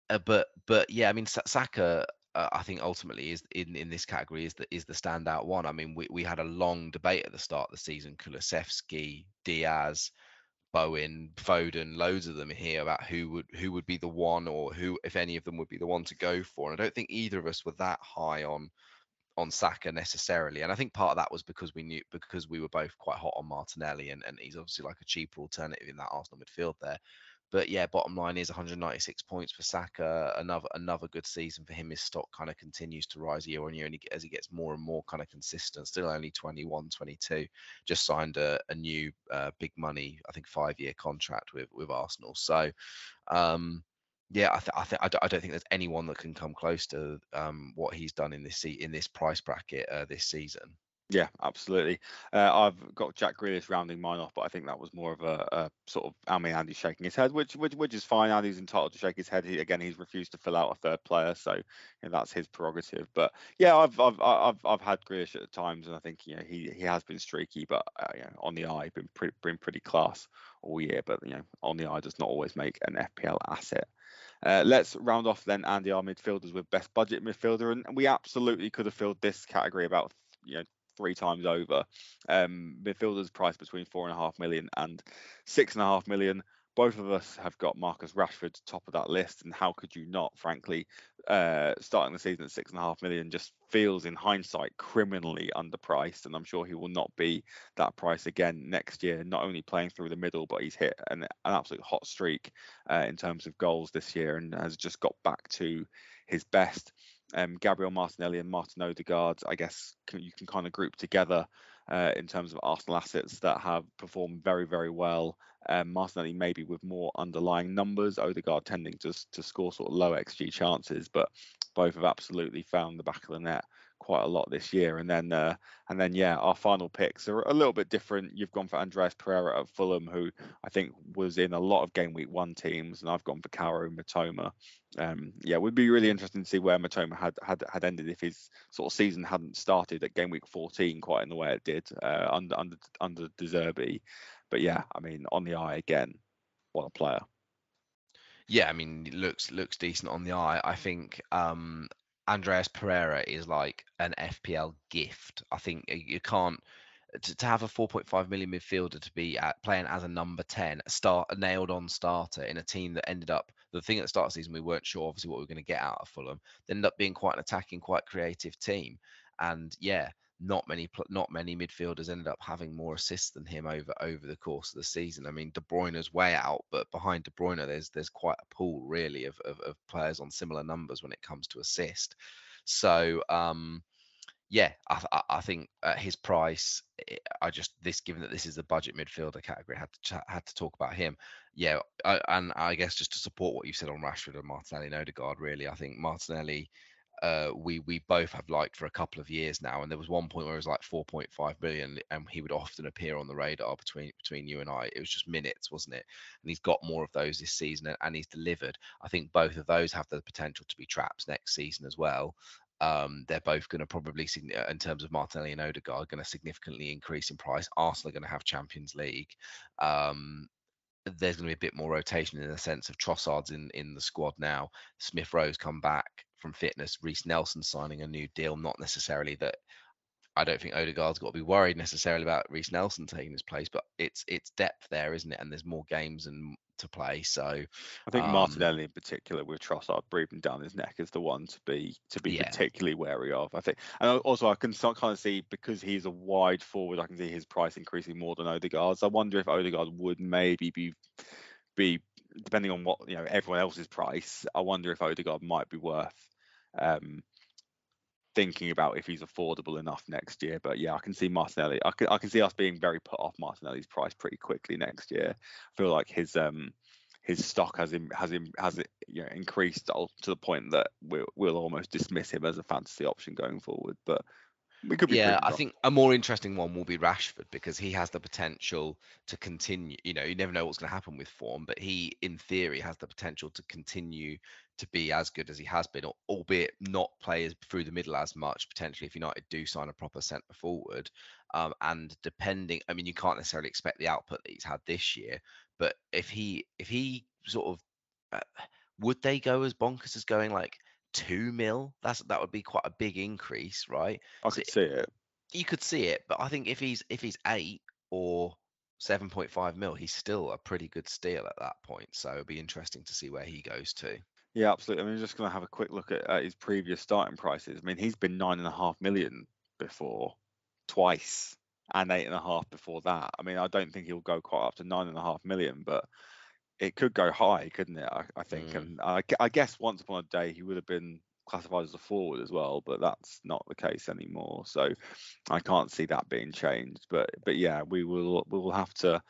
uh, but but yeah, I mean, Saka. Uh, I think ultimately is in, in this category is the is the standout one. I mean, we, we had a long debate at the start of the season. Kulusevski, Diaz, Bowen, Foden, loads of them here about who would who would be the one or who, if any of them, would be the one to go for. And I don't think either of us were that high on on Saka necessarily. And I think part of that was because we knew because we were both quite hot on Martinelli and, and he's obviously like a cheaper alternative in that Arsenal midfield there. But yeah, bottom line is 196 points for Saka. Another another good season for him. His stock kind of continues to rise year on year, and he, as he gets more and more kind of consistent. Still only 21, 22. Just signed a, a new uh, big money, I think five year contract with with Arsenal. So. Um, yeah, I, th- I, th- I, d- I don't think there's anyone that can come close to um, what he's done in this se- in this price bracket uh, this season. Yeah, absolutely. Uh, I've got Jack Grealish rounding mine off, but I think that was more of a, a sort of. I mean, Andy's shaking his head, which which which is fine. Andy's entitled to shake his head. He, again, he's refused to fill out a third player, so you know, that's his prerogative. But yeah, I've I've I've I've had Grealish at times, and I think you know he he has been streaky, but uh, you know, on the eye, been pretty been pretty class all year. But you know, on the eye does not always make an FPL asset. Uh, let's round off then, Andy, our midfielders with best budget midfielder, and we absolutely could have filled this category about you know three times over. Um, midfielders priced between four and a half million and six and a half million. Both of us have got Marcus Rashford top of that list, and how could you not? Frankly, uh, starting the season at six and a half million just feels, in hindsight, criminally underpriced, and I'm sure he will not be that price again next year. Not only playing through the middle, but he's hit an, an absolute hot streak uh, in terms of goals this year, and has just got back to his best um, Gabriel Martinelli and Martin Odegaard, I guess can, you can kind of group together uh, in terms of Arsenal assets that have performed very, very well. Um, Martinelli maybe with more underlying numbers, Odegaard tending to, to score sort of low XG chances, but both have absolutely found the back of the net quite a lot this year. And then, uh, and then, yeah, our final picks are a little bit different. You've gone for Andreas Pereira at Fulham, who I think was in a lot of game week one teams, and I've gone for Kaoru Mitoma. Um, yeah, would be really interesting to see where Mitoma had had had ended if his sort of season hadn't started at game week 14 quite in the way it did uh, under under under De Zerbi. But yeah, I mean, on the eye again, what a player. Yeah, I mean, looks looks decent on the eye. I think um, Andreas Pereira is like an FPL gift. I think you can't to, to have a 4.5 million midfielder to be at, playing as a number 10, a start a nailed on starter in a team that ended up the thing at the start of the season we weren't sure obviously what we were going to get out of Fulham. They ended up being quite an attacking, quite creative team. And yeah, not many not many midfielders ended up having more assists than him over over the course of the season. I mean, De Bruyne's way out, but behind De Bruyne, there's there's quite a pool really of of, of players on similar numbers when it comes to assist. So um, yeah, I, I think at his price, eh, I just this given that this is the budget midfielder category, had to had to talk about him. Yeah, I, and I guess just to support what you said on Rashford and Martinelli and Odegaard, really, I think Martinelli uh, we we both have liked for a couple of years now. And there was one point where it was like 4.5 million, and he would often appear on the radar between between you and I. It was just minutes, wasn't it? And he's got more of those this season, and, and he's delivered. I think both of those have the potential to be traps next season as well. Um, they're both going to probably, in terms of Martinelli and Odegaard, going to significantly increase in price. Arsenal are going to have Champions League. Um, there's going to be a bit more rotation in the sense of Trossard's in in the squad now. Smith Rowe's come back from fitness. Reiss Nelson signing a new deal, not necessarily that. I don't think Odegaard's got to be worried necessarily about Reiss Nelson taking his place, but it's it's depth there, isn't it? And there's more games and to play. So I think um, Martinelli in particular with Trossard breathing down his neck is the one to be to be yeah. particularly wary of. I think, and also I can start kind of see because he's a wide forward, I can see his price increasing more than Odegaard's. I wonder if Odegaard would maybe be be depending on what you know everyone else's price. I wonder if Odegaard might be worth um, thinking about if he's affordable enough next year. But yeah, I can see Martinelli. I can I can see us being very put off Martinelli's price pretty quickly next year. I feel like his um his stock has him has him has it you know, increased to the point that we'll, we'll almost dismiss him as a fantasy option going forward. But we could be yeah, I think a more interesting one will be Rashford because he has the potential to continue. You know, you never know what's going to happen with form, but he, in theory, has the potential to continue to be as good as he has been, albeit not play through the middle as much. Potentially, if United do sign a proper centre forward, um, and depending, I mean, you can't necessarily expect the output that he's had this year, but if he if he sort of uh, would they go as bonkers as going like two mil, that's that would be quite a big increase, right? I so could see it. You could see it, but I think if he's if he's eight or 7.5 mil, he's still a pretty good steal at that point. So it'll be interesting to see where he goes to. Yeah, absolutely. I mean, just going to have a quick look at, at his previous starting prices. I mean, he's been nine and a half million before, twice, and eight and a half before that. I mean, I don't think he'll go quite up to nine and a half million, but it could go high, couldn't it? I, I think, Mm. and I, I guess once upon a day he would have been classified as a forward as well, but that's not the case anymore. So I can't see that being changed. But but yeah, we will we will have to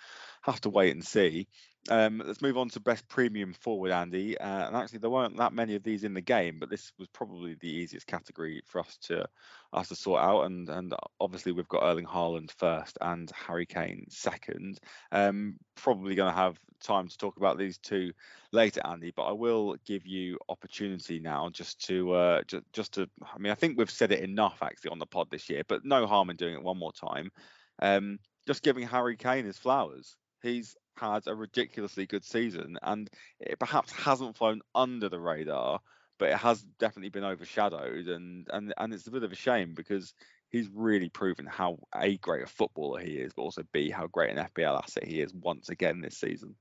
have to wait and see. Um, let's move on to best premium forward, Andy. Uh, and actually, there weren't that many of these in the game, but this was probably the easiest category for us to us to sort out. And and obviously, we've got Erling Haaland first and Harry Kane second. Um, probably going to have time to talk about these two later, Andy. But I will give you opportunity now, just to uh, just just to. I mean, I think we've said it enough actually on the pod this year, but no harm in doing it one more time. Um, just giving Harry Kane his flowers. He's had a ridiculously good season, and it perhaps hasn't flown under the radar, but it has definitely been overshadowed, and and and it's a bit of a shame because he's really proven how a great a footballer he is, but also b how great an FPL asset he is once again this season.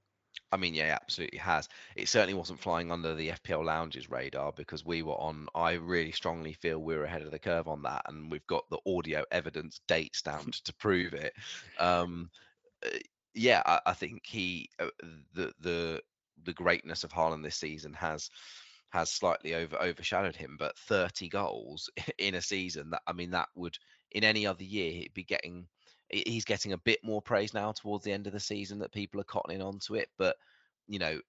I mean, yeah, absolutely has. It certainly wasn't flying under the FPL Lounge's radar because we were on. I really strongly feel we are ahead of the curve on that, and we've got the audio evidence date stamped to prove it. Um, yeah, I, I think he uh, the the the greatness of Haaland this season has has slightly over overshadowed him. But 30 goals in a season that I mean that would in any other year he'd be getting he's getting a bit more praise now towards the end of the season that people are cottoning onto it. But you know,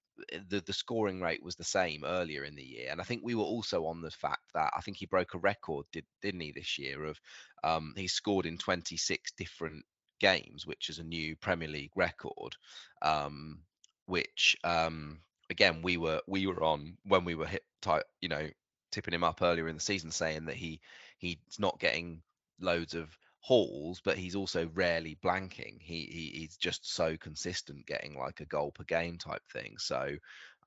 the the scoring rate was the same earlier in the year, and I think we were also on the fact that I think he broke a record, did didn't he, this year of um, he scored in 26 different games, which is a new Premier League record. Um, which um, again we were we were on when we were hit type, you know, tipping him up earlier in the season, saying that he he's not getting loads of hauls, but he's also rarely blanking. He, he he's just so consistent, getting like a goal per game type thing. So,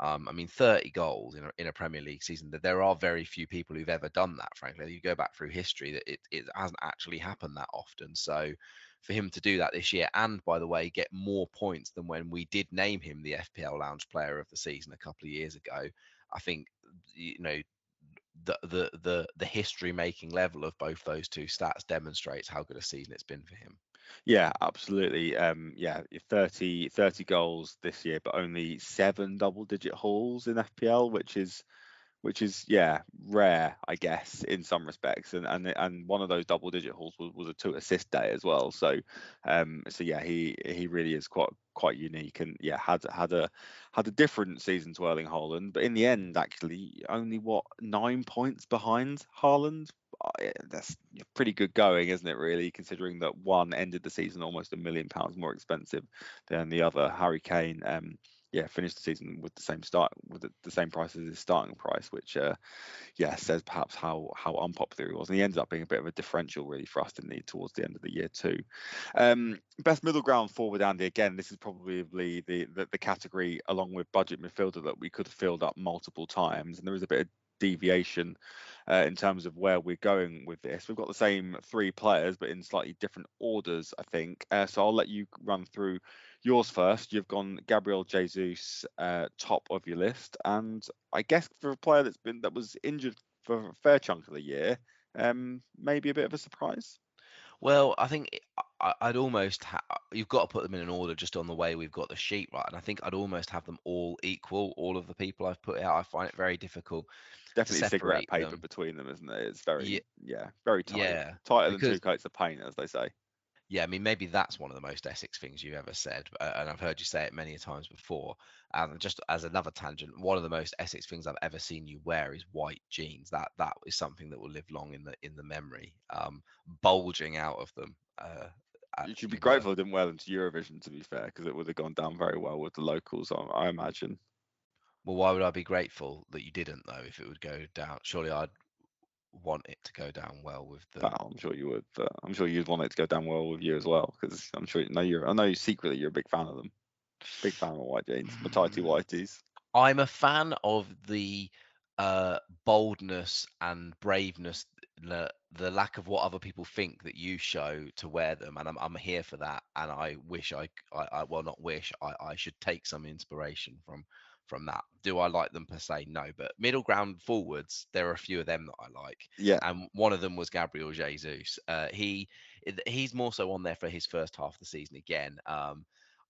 um, I mean, 30 goals in a, in a Premier League season. That there are very few people who've ever done that. Frankly, you go back through history, that it it hasn't actually happened that often. So. For him to do that this year, and by the way, get more points than when we did name him the FPL Lounge Player of the Season a couple of years ago, I think you know the the the the history making level of both those two stats demonstrates how good a season it's been for him. Yeah, absolutely. Um, yeah, 30, 30 goals this year, but only seven double-digit hauls in FPL, which is which is yeah rare i guess in some respects. And and and one of those double digit hauls was, was a two assist day as well. So um so yeah he he really is quite quite unique and yeah had had a had a different season to Erling Haaland but in the end actually only what nine points behind Haaland? Uh, that's pretty good going isn't it really considering that one ended the season almost a million pounds more expensive than the other. Harry Kane um yeah, finished the season with the same start with the, the same price as his starting price, which uh, yeah says perhaps how how unpopular he was, and he ended up being a bit of a differential really for us, didn't he, towards the end of the year too. Um, best middle ground forward, Andy. Again, this is probably the, the the category along with budget midfielder that we could have filled up multiple times, and there is a bit of deviation uh, in terms of where we're going with this. We've got the same three players, but in slightly different orders, I think. Uh, so I'll let you run through yours first. You've gone Gabriel Jesus uh, top of your list, and I guess for a player that's been that was injured for a fair chunk of the year, um, maybe a bit of a surprise. Well, I think it- I, I'd almost ha- you've got to put them in an order just on the way we've got the sheet right, and I think I'd almost have them all equal. All of the people I've put out, I find it very difficult. Definitely cigarette paper them. between them, isn't it? It's very Ye- yeah, very tight. Yeah, Tighter than two coats of paint, as they say. Yeah, I mean, maybe that's one of the most Essex things you've ever said, uh, and I've heard you say it many a times before. And just as another tangent, one of the most Essex things I've ever seen you wear is white jeans. That that is something that will live long in the in the memory, um, bulging out of them. Uh, You should be grateful I didn't wear them to Eurovision, to be fair, because it would have gone down very well with the locals, I, I imagine. Well, why would I be grateful that you didn't though? If it would go down, surely I'd want it to go down well with the. I'm sure you would, but I'm sure you'd want it to go down well with you as well, because I'm sure you know you're. I know you secretly you're a big fan of them. Big fan of white jeans, my tighty whiteys. I'm a fan of the uh, boldness and braveness, the, the lack of what other people think that you show to wear them, and I'm I'm here for that. And I wish I, I well not wish I, I should take some inspiration from from that. Do I like them per se? No, but middle ground forwards, there are a few of them that I like Yeah, and one of them was Gabriel Jesus. Uh, he he's more so on there for his first half of the season again. Um,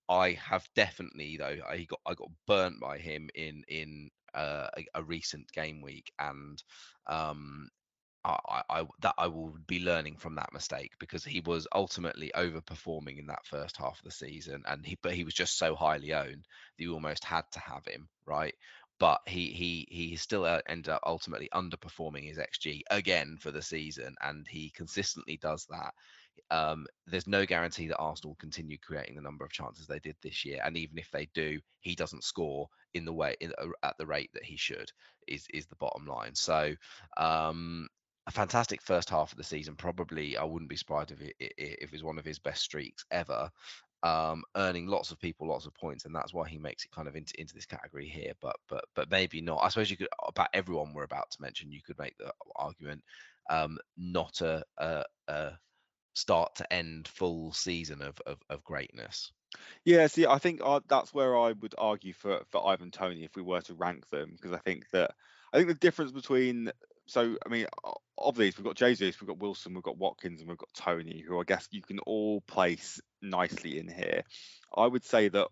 I have definitely though I got I got burnt by him in in uh, a, a, recent game week, and um, I, I, that I will be learning from that mistake because he was ultimately overperforming in that first half of the season, and he but he was just so highly owned that you almost had to have him, right? But he he he still uh, ended up ultimately underperforming his xG again for the season, and he consistently does that. Um, there's no guarantee that Arsenal will continue creating the number of chances they did this year, and even if they do, he doesn't score in the way in, uh, at the rate that he should. Is is the bottom line. So um, a fantastic first half of the season. Probably, I wouldn't be surprised if it, if it was one of his best streaks ever. Um, earning lots of people lots of points, and that's why he makes it kind of into into this category here. But but but maybe not. I suppose you could about everyone we're about to mention. You could make the argument um, not a, a, a start to end full season of of, of greatness. Yeah, see, I think uh, that's where I would argue for for Ivan Toney if we were to rank them, because I think that I think the difference between so I mean, of these we've got Jesus, we've got Wilson, we've got Watkins, and we've got Toney, who I guess you can all place nicely in here. I would say that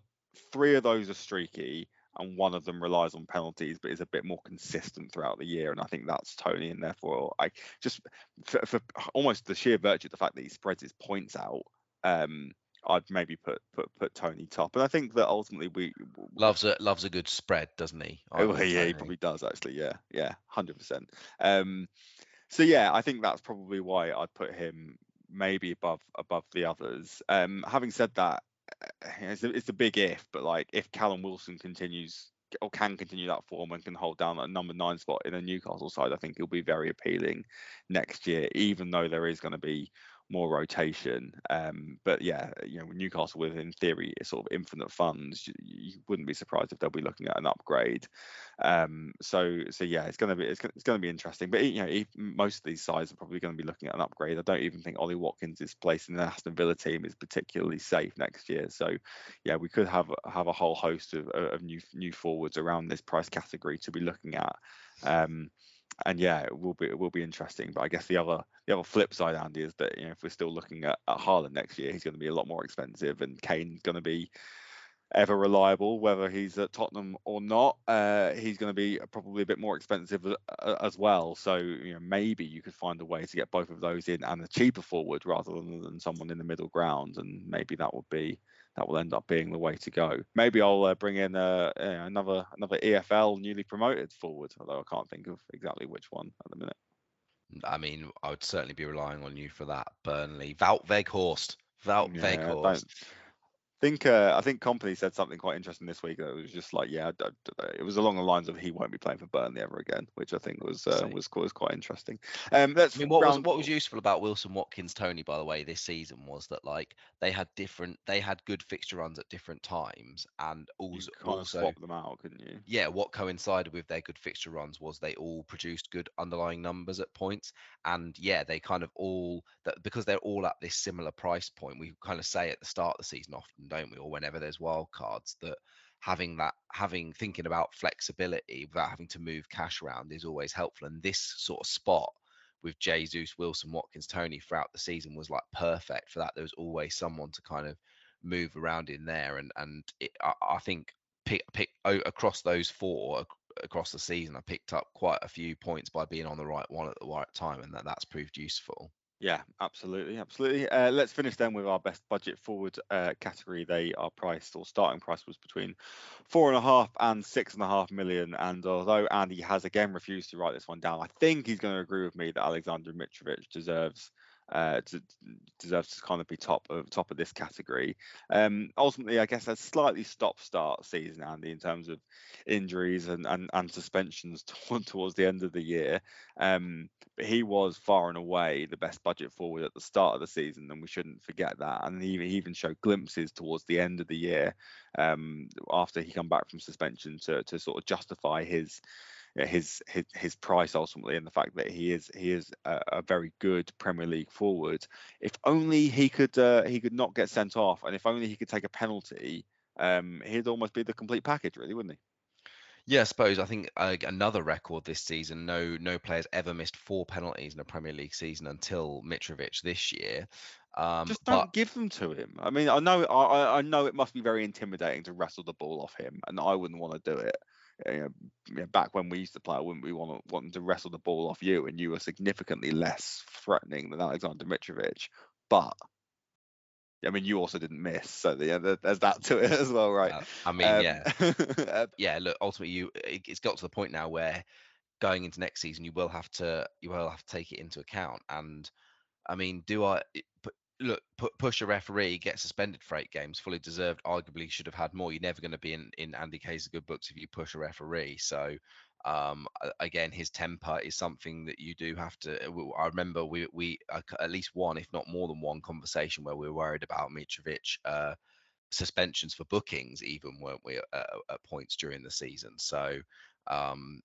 three of those are streaky, and one of them relies on penalties, but is a bit more consistent throughout the year. And I think that's Toney, and therefore I just for, for almost the sheer virtue of the fact that he spreads his points out. Um, I'd maybe put put put Toney top, and I think that ultimately we loves a loves a good spread, doesn't he? Oh yeah, he probably does actually. Yeah, yeah, hundred percent. So yeah, I think that's probably why I'd put him maybe above above the others. Um, having said that, eh, it's a, it's a big if, but like if Callum Wilson continues or can continue that form and can hold down that number nine spot in a Newcastle side, I think he'll be very appealing next year, even though there is going to be more rotation. Um, but yeah, you know, Newcastle with in theory sort of infinite funds, you, you, wouldn't be surprised if they'll be looking at an upgrade. Um, so so yeah, it's gonna be it's, it's gonna be interesting. But you know, most of these sides are probably going to be looking at an upgrade. I don't even think Ollie Watkins' is place in the Aston Villa team is particularly safe next year. So yeah, we could have have a whole host of, of new new forwards around this price category to be looking at. Um, and yeah, it will be it will be interesting. But I guess the other the other flip side, Andy, is that you know if we're still looking at, at Haaland next year, he's going to be a lot more expensive, and Kane's going to be ever reliable, whether he's at Tottenham or not. Uh, he's going to be probably a bit more expensive uh, as well. So you know maybe you could find a way to get both of those in and a cheaper forward rather than, than someone in the middle ground, and maybe that would be that will end up being the way to go. Maybe I'll uh, bring in uh, another another EFL newly promoted forward, although I can't think of exactly which one at the minute. I mean, I would certainly be relying on you for that. Burnley, Wout Weghorst. Wout yeah, Weghorst think uh, I think Kompany said something quite interesting this week. It was just like, yeah, it was along the lines of he won't be playing for Burnley ever again, which I think was uh, was, was quite interesting. Um, I mean, what round... was what was useful about Wilson Watkins Toney, by the way, this season was that like they had different, they had good fixture runs at different times, and also also swap them out, couldn't you? Yeah, what coincided with their good fixture runs was they all produced good underlying numbers at points, and yeah, they kind of all that because they're all at this similar price point. We kind of say at the start of the season often don't we? Or whenever there's wild cards, that having that having thinking about flexibility without having to move cash around is always helpful. And this sort of spot with Jesus, Wilson, Watkins, Toney throughout the season was like perfect for that. There was always someone to kind of move around in there, and and it, I, I, think pick pick across those four across the season, I picked up quite a few points by being on the right one at the right time, and that that's proved useful. Yeah, absolutely, absolutely. Uh, let's finish then with our best budget forward uh, category. They are priced, or starting price was between four and a half and six and a half million. And although Andy has again refused to write this one down, I think he's going to agree with me that Alexander Mitrovic deserves uh, to, deserves to kind of be top of top of this category. Um, ultimately, I guess a slightly stop-start season, Andy, in terms of injuries and and, and suspensions towards the end of the year. Um, but he was far and away the best budget forward at the start of the season, and we shouldn't forget that. And he, he even showed glimpses towards the end of the year um, after he come back from suspension to to sort of justify his his his his price ultimately and the fact that he is he is a, a very good Premier League forward. If only he could uh, he could not get sent off, and if only he could take a penalty, um, he'd almost be the complete package, really, wouldn't he? Yeah, I suppose I think uh, another record this season. No, no players ever missed four penalties in a Premier League season until Mitrovic this year. Um, Just don't but give them to him. I mean, I know, I, I- I know it must be very intimidating to wrestle the ball off him, and I wouldn't want to do it. You know, back when we used to play, I wouldn't we want to want to wrestle the ball off you, and you were significantly less threatening than Alexander Mitrovic. But I mean, you also didn't miss, so yeah, there's that to it as well, right? uh, I mean, Um, yeah, uh, yeah. Look, ultimately, you it, it's got to the point now where going into next season, you will have to you will have to take it into account. And I mean, do I look pu- push a referee get suspended for eight games, fully deserved? Arguably, should have had more. You're never going to be in in Andy Kay's good books if you push a referee. So. Um, again, his temper is something that you do have to. I remember we we uh, at least one, if not more than one, conversation where we were worried about Mitrovic uh, suspensions for bookings, even weren't we at, at points during the season? So, um,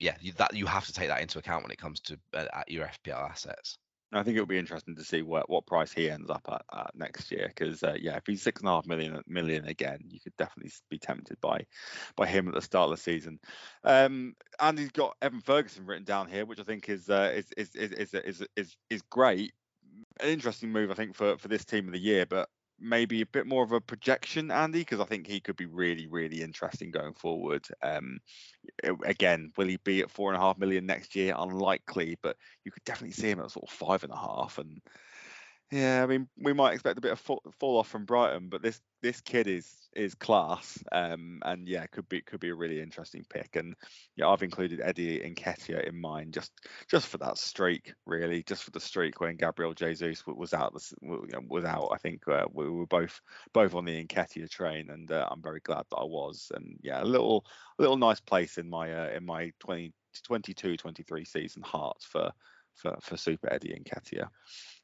yeah, you, that you have to take that into account when it comes to uh, your FPL assets. I think it'll be interesting to see what, what price he ends up at, next year. Because uh, yeah, if he's six and a half million million again, you could definitely be tempted by by him at the start of the season. Um, and he's got Evan Ferguson written down here, which I think is uh, is, is, is is is is is great. An interesting move, I think, for for this team of the year, but maybe a bit more of a projection, Andy, because I think he could be really really interesting going forward. Um, again, will he be at four and a half million next year? Unlikely, but you could definitely see him at sort of five and a half. And yeah, I mean, we might expect a bit of fall, off from Brighton, but this this kid is is class. Um, and yeah, could be could be a really interesting pick. And yeah, I've included Eddie Nketiah in mine just just for that streak, really, just for the streak when Gabriel Jesus was out. Was out. I think uh, we were both both on the Nketiah train, and uh, I'm very glad that I was. And yeah, a little a little nice place in my uh, in my 20, 22 23 season heart for for for Super Eddie Nketiah.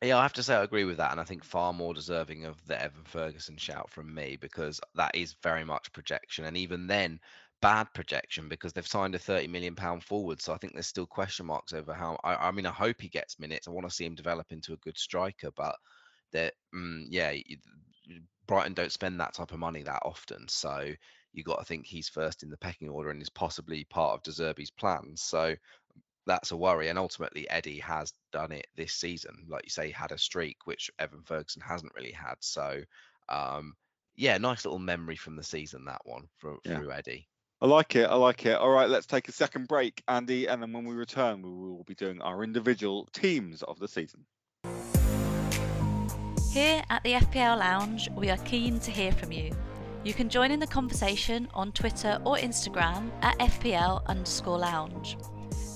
Yeah, I have to say I agree with that, and I think far more deserving of the Evan Ferguson shout from me because that is very much projection, and even then, bad projection because they've signed a thirty million pound forward. So I think there's still question marks over how. I, I mean, I hope he gets minutes. I want to see him develop into a good striker, but that, mm, yeah, Brighton don't spend that type of money that often, so you got to think he's first in the pecking order and is possibly part of De Zerbi's plans. So that's a worry. And ultimately, Eddie has done it this season. Like you say, he had a streak, which Evan Ferguson hasn't really had. So, um, yeah, nice little memory from the season, that one through, Yeah. through Eddie. I like it. I like it. All right, let's take a second break, Andy, and then when we return, we will be doing our individual teams of the season. Here at the FPL Lounge, we are keen to hear from you. You can join in the conversation on Twitter or Instagram at FPL underscore lounge.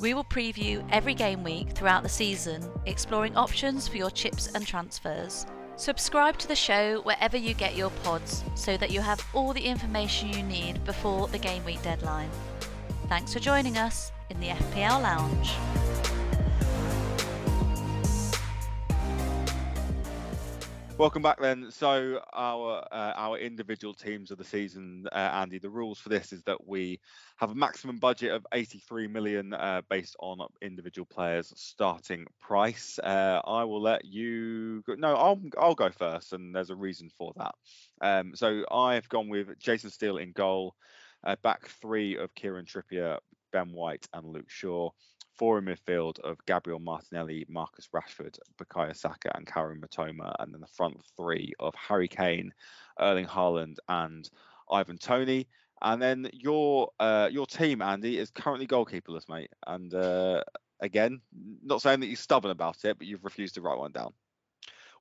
We will preview every game week throughout the season, exploring options for your chips and transfers. Subscribe to the show wherever you get your pods so that you have all the information you need before the game week deadline. Thanks for joining us in the FPL Lounge. Welcome back then. So our uh, our individual teams of the season, uh, Andy. The rules for this is that we have a maximum budget of 83 million uh, based on individual players' starting price. Uh, I will let you. Go, no, I'll I'll go first, and there's a reason for that. Um, so I've gone with Jason Steele in goal, uh, back three of Kieran Trippier, Ben White, and Luke Shaw. Four in midfield of Gabriel Martinelli, Marcus Rashford, Bukayo Saka, and Karim Mitoma, and then the front three of Harry Kane, Erling Haaland, and Ivan Toney. And then your uh, your team, Andy, is currently goalkeeperless, mate. And uh, again, not saying that you're stubborn about it, but you've refused to write one down.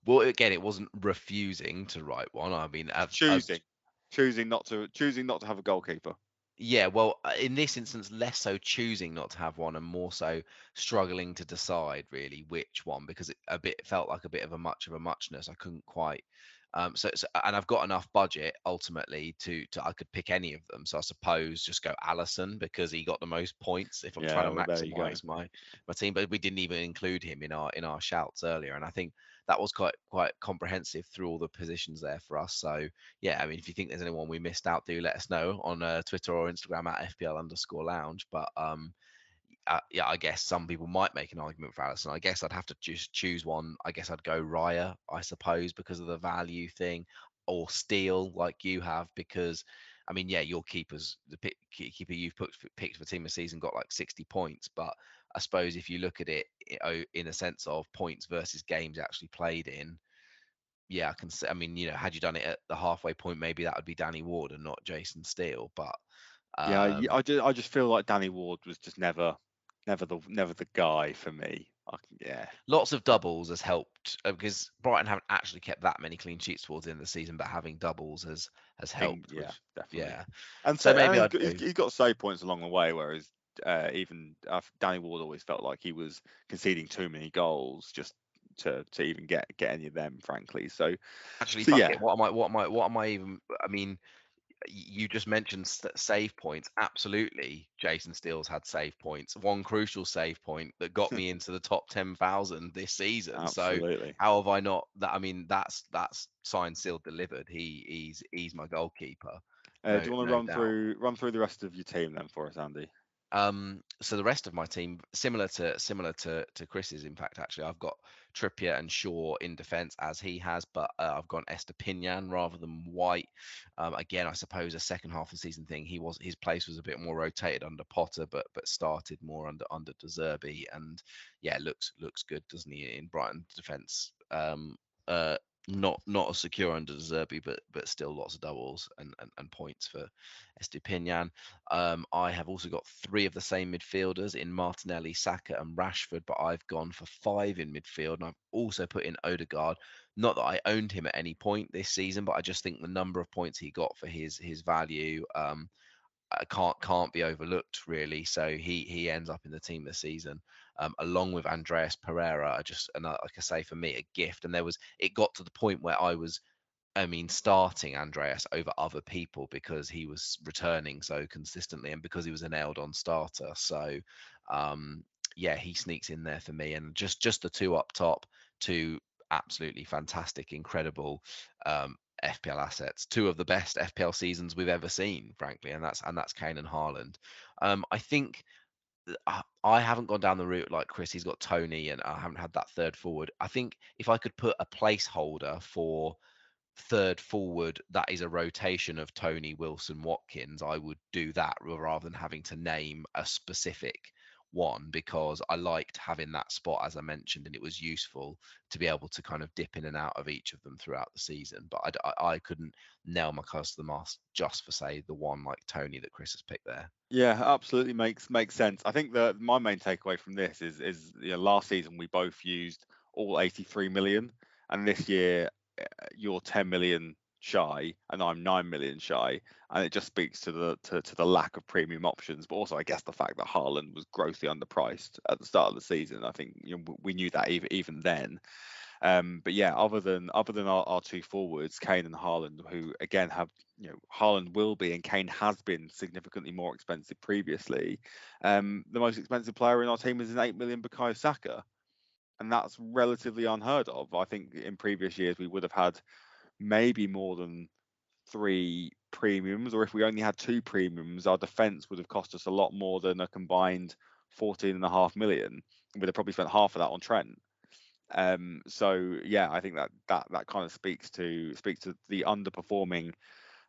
Well, again, it wasn't refusing to write one. I mean, as, as- Choosing, choosing not to, choosing not to have a goalkeeper. Yeah, well, uh, in this instance, less so choosing not to have one and more so struggling to decide really which one because it a bit felt like a bit of a much of a muchness. I couldn't quite. Um, so, so and I've got enough budget ultimately to to I could pick any of them. So I suppose just go Alisson because he got the most points if I'm Yeah, trying to well, there you go. maximize my my team. But we didn't even include him in our in our shouts earlier, and I think that was quite quite comprehensive through all the positions there for us. So yeah, I mean, if you think there's anyone we missed out, do let us know on uh, Twitter or Instagram at FPL underscore lounge. But um, uh, yeah, I guess some people might make an argument for Alisson. I guess I'd have to just choose one. I guess I'd go Raya, I suppose, because of the value thing, or Steele, like you have, because I mean, yeah, your keepers, the keeper you've put, picked for team of season got like 60 points, but I suppose if you look at it in a sense of points versus games actually played in, yeah, I can say. I mean, you know, had you done it at the halfway point, maybe that would be Danny Ward and not Jason Steele. But um, yeah, I just I just feel like Danny Ward was just never, never the never the guy for me. I, yeah, lots of doubles has helped uh, because Brighton haven't actually kept that many clean sheets towards the end of the season, but having doubles has has helped. Yeah, which, definitely. Yeah, and so, so maybe and he's, he's got save points along the way, whereas uh, even uh, Danny Ward always felt like he was conceding too many goals just to to even get get any of them, frankly. So actually, so, yeah. It. What am I? What am I? What am I even? I mean, you just mentioned save points. Absolutely, Jason Steele's had save points. One crucial save point that got me into the top ten thousand this season. Absolutely. So how have I not? That I mean, that's that's signed, sealed, delivered. He he's he's my goalkeeper. Uh, no, do you want to no run doubt. through run through the rest of your team then for us, Andy? Um, so the rest of my team, similar to similar to to Chris's, in fact, actually, I've got Trippier and Shaw in defence as he has, but uh, I've gone Estupiñán rather than White. Um, again, I suppose a second half of the season thing. He was his place was a bit more rotated under Potter, but but started more under under De Zerbi, and yeah, looks looks good, doesn't he, in Brighton defence? Um, uh, not not as secure under Zerbi, but but still lots of doubles and, and, and points for Estupiñán. Um, I have also got three of the same midfielders in Martinelli, Saka, and Rashford, but I've gone for five in midfield, and I've also put in Odegaard. Not that I owned him at any point this season, but I just think the number of points he got for his his value um, uh, can't can't be overlooked really. So he he ends up in the team this season um, along with Andreas Pereira, are just another, like I say, for me, a gift. And there was, it got to the point where I was, I mean, starting Andreas over other people because he was returning so consistently and because he was a nailed on starter. So, um, yeah, he sneaks in there for me. And just, just the two up top, two absolutely fantastic, incredible um, FPL assets, two of the best FPL seasons we've ever seen, frankly, and that's and that's Kane and Haaland. Um, I think I haven't gone down the route like Chris. He's got Toney, and I haven't had that third forward. I think if I could put a placeholder for third forward that is a rotation of Toney Wilson, Watkins, I would do that rather than having to name a specific one because I liked having that spot as I mentioned, and it was useful to be able to kind of dip in and out of each of them throughout the season. But I, I, I couldn't nail my close to the mast just for say the one like Toney that Chris has picked there. Yeah, absolutely makes makes sense. I think that my main takeaway from this is is you know, last season we both used all 83 million, and this year eh, your 10 million shy and I'm 9 million shy and it just speaks to the to, to the lack of premium options but also I guess the fact that Haaland was grossly underpriced at the start of the season. I think you know, we knew that even even then. Um, but yeah other than other than our, our two forwards Kane and Haaland who again have you know Haaland will be and Kane has been significantly more expensive previously. Um, the most expensive player in our team is an 8 million Bukayo Saka and that's relatively unheard of. I think in previous years we would have had maybe more than three premiums, or if we only had two premiums, our defence would have cost us a lot more than a combined 14 and a half million. We'd have probably spent half of that on Trent. Um, so yeah, I think that that that kind of speaks to speaks to the underperforming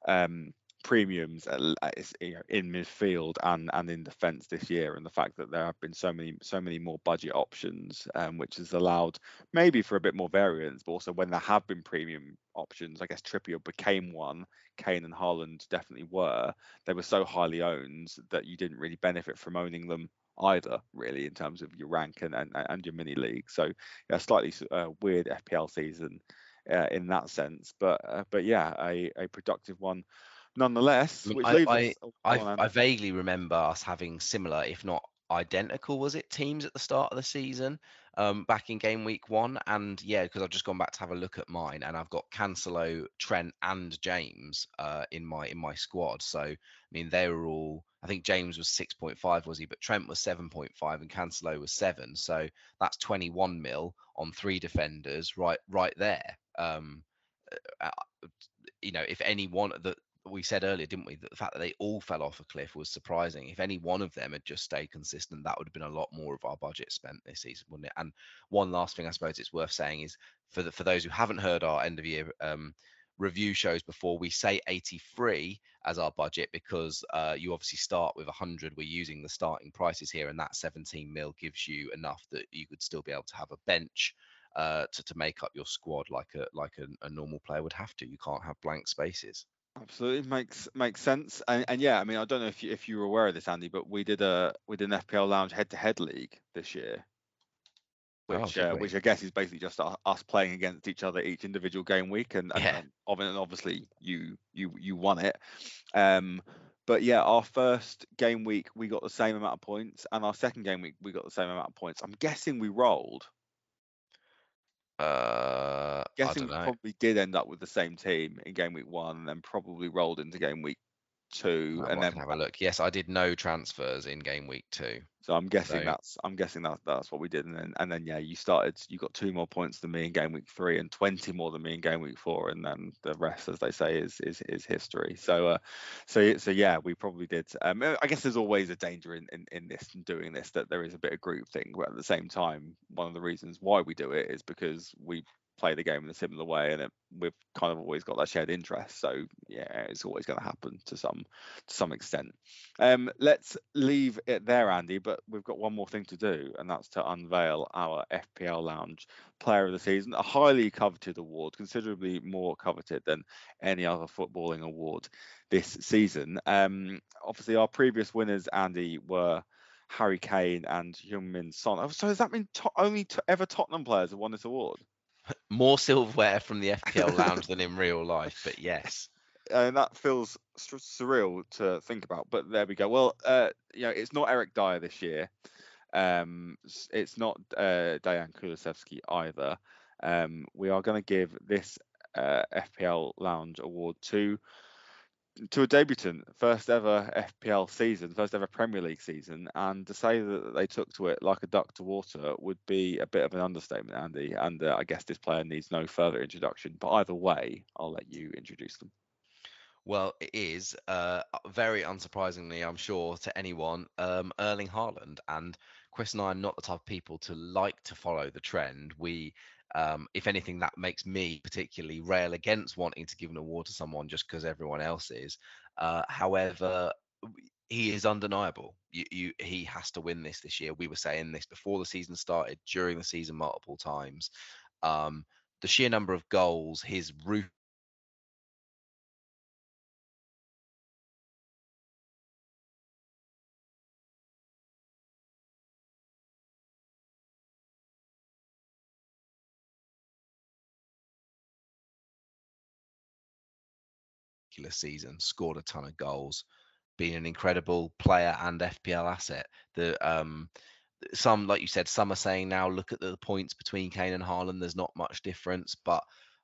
um, premiums in midfield and and in defence this year, and the fact that there have been so many so many more budget options, um, which has allowed maybe for a bit more variance, but also when there have been premium options, I guess Trippier became one. Kane and Haaland definitely were. They were so highly owned that you didn't really benefit from owning them either, really, in terms of your rank and and, and your mini league. So yeah, slightly uh, weird FPL season. Uh, in that sense, but uh, but yeah, a, a productive one nonetheless. I, I, us, oh, I, I, vaguely remember us having similar, if not identical, was it teams at the start of the season, um, back in game week one, and yeah, because I've just gone back to have a look at mine, and I've got Cancelo, Trent, and James uh, in my in my squad. So I mean, they were all. I think James was 6.5, was he? But Trent was 7.5 and Cancelo was seven. So that's 21 mil on three defenders, right, right there. Um, uh, uh you know, if any one that we said earlier, didn't we, that the fact that they all fell off a cliff was surprising. If any one of them had just stayed consistent, that would have been a lot more of our budget spent this season, wouldn't it? And one last thing I suppose it's worth saying is for the, for those who haven't heard our end of year um, review shows before, we say 83 as our budget because uh, you obviously start with 100. We're using the starting prices here, and that 17 mil gives you enough that you could still be able to have a bench uh, to to make up your squad like a like a, a normal player would have to. You can't have blank spaces. Absolutely makes makes sense, and, and yeah, I mean, I don't know if you, if you were aware of this, Andy, but we did a we did an FPL Lounge head-to-head league this year, Oh, which did uh, which I guess is basically just us playing against each other each individual game week, and, and, Yeah. and and obviously you you you won it. Um, but yeah, our first game week we got the same amount of points, and our second game week we got the same amount of points. I'm guessing we rolled. Uh, I Guessing we know. probably did end up with the same team in game week one, and then probably rolled into game week two, Oh, and then have a look. Yes, I did no transfers in game week two. So I'm guessing So- that's I'm guessing that that's what we did, and then and then yeah, you started. You got two more points than me in game week three, and 20 more than me in game week four, and then the rest, as they say, is is is history. So uh, so so yeah, we probably did. Um, uh, I guess there's always a danger in, in in this and doing this that there is a bit of group thing, but at the same time, one of the reasons why we do it is because we play the game in a similar way, and it, we've kind of always got that shared interest. So yeah, it's always going to happen to some to some extent. Um, let's leave it there, Andy. But we've got one more thing to do, and that's to unveil our FPL Lounge Player of the Season, a highly coveted award, considerably more coveted than any other footballing award this season. Um, obviously, our previous winners, Andy, were Harry Kane and Heung-Min Son. Oh, So does that mean to- only t- ever Tottenham players have won this award? More silverware from the FPL lounge than in real life, but yes. and that feels sur- surreal to think about. But there we go. Well, uh, you know, it's not Eric Dier this year. Um, it's not uh, Dejan Kulusevski either. Um, we are going to give this uh, FPL Lounge award to to a debutant, first ever FPL season, first ever Premier League season, and to say that they took to it like a duck to water would be a bit of an understatement, Andy. And uh, I guess this player needs no further introduction. But either way, I'll let you introduce them. Well, it is uh, very unsurprisingly, I'm sure, to anyone, um, Erling Haaland. And Chris and I are not the type of people to like to follow the trend. We, um, if anything, that makes me particularly rail against wanting to give an award to someone just because everyone else is. Uh, however, he is undeniable. You, you, he has to win this this year. We were saying this before the season started, during the season, multiple times. Um, the sheer number of goals, his season, scored a ton of goals, been an incredible player and FPL asset. The um, some, like you said, some are saying now look at the points between Kane and Haaland. There's not much difference, but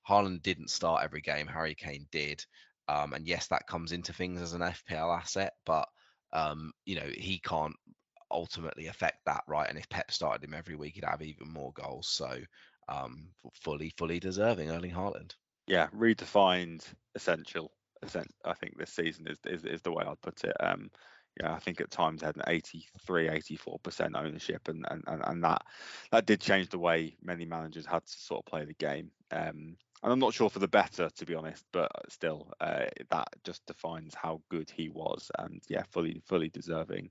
Haaland didn't start every game. Harry Kane did, um, and yes, that comes into things as an FPL asset, but um, you know he can't ultimately affect that, right? And if Pep started him every week, he'd have even more goals. So um, fully, fully deserving Erling Haaland. yeah, redefined essential. I think this season is, is is the way I'd put it. Um, yeah, I think at times had an 83, 84 percent ownership, and, and and and that that did change the way many managers had to sort of play the game. Um, and I'm not sure for the better, to be honest, but still, uh, that just defines how good he was, and yeah, fully fully deserving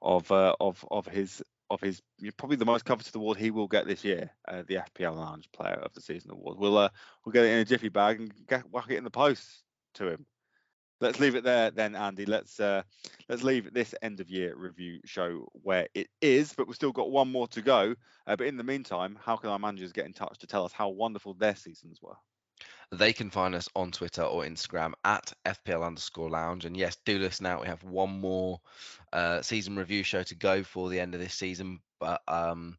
of uh, of of his of his probably the most coveted award he will get this year, uh, the FPL Lounge Player of the Season award. We'll uh, we'll get it in a jiffy bag and get whack it in the post to him. Let's leave it there then, Andy. Let's uh, let's leave this end of year review show where it is, but we've still got one more to go. Uh, but in the meantime, how can our managers get in touch to tell us how wonderful their seasons were? They can find us on Twitter or Instagram at FPL underscore lounge. And yes, do listen out. We have one more uh, season review show to go for the end of this season. But um,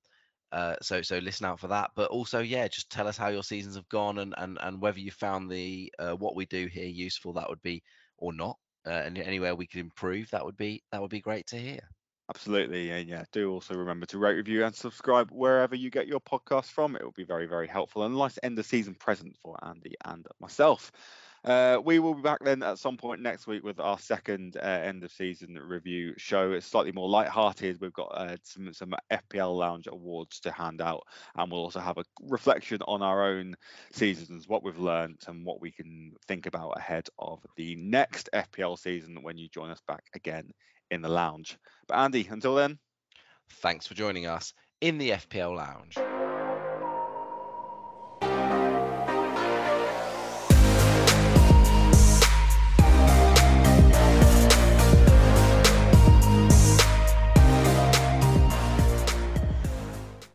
uh, so so listen out for that. But also, yeah, just tell us how your seasons have gone and and, and whether you found the uh, what we do here useful. That would be or not. Uh, and anywhere we could improve, that would be that would be great to hear. Absolutely, and yeah, do also remember to rate, review, and subscribe wherever you get your podcast from. It will be very, very helpful and nice end of season present for Andy and myself. Uh, we will be back then at some point next week with our second uh, end of season review show. It's slightly more light-hearted. We've got uh, some some FPL Lounge awards to hand out, and we'll also have a reflection on our own seasons, what we've learned, and what we can think about ahead of the next FPL season when you join us back again in the lounge. But Andy, until then, thanks for joining us in the FPL Lounge.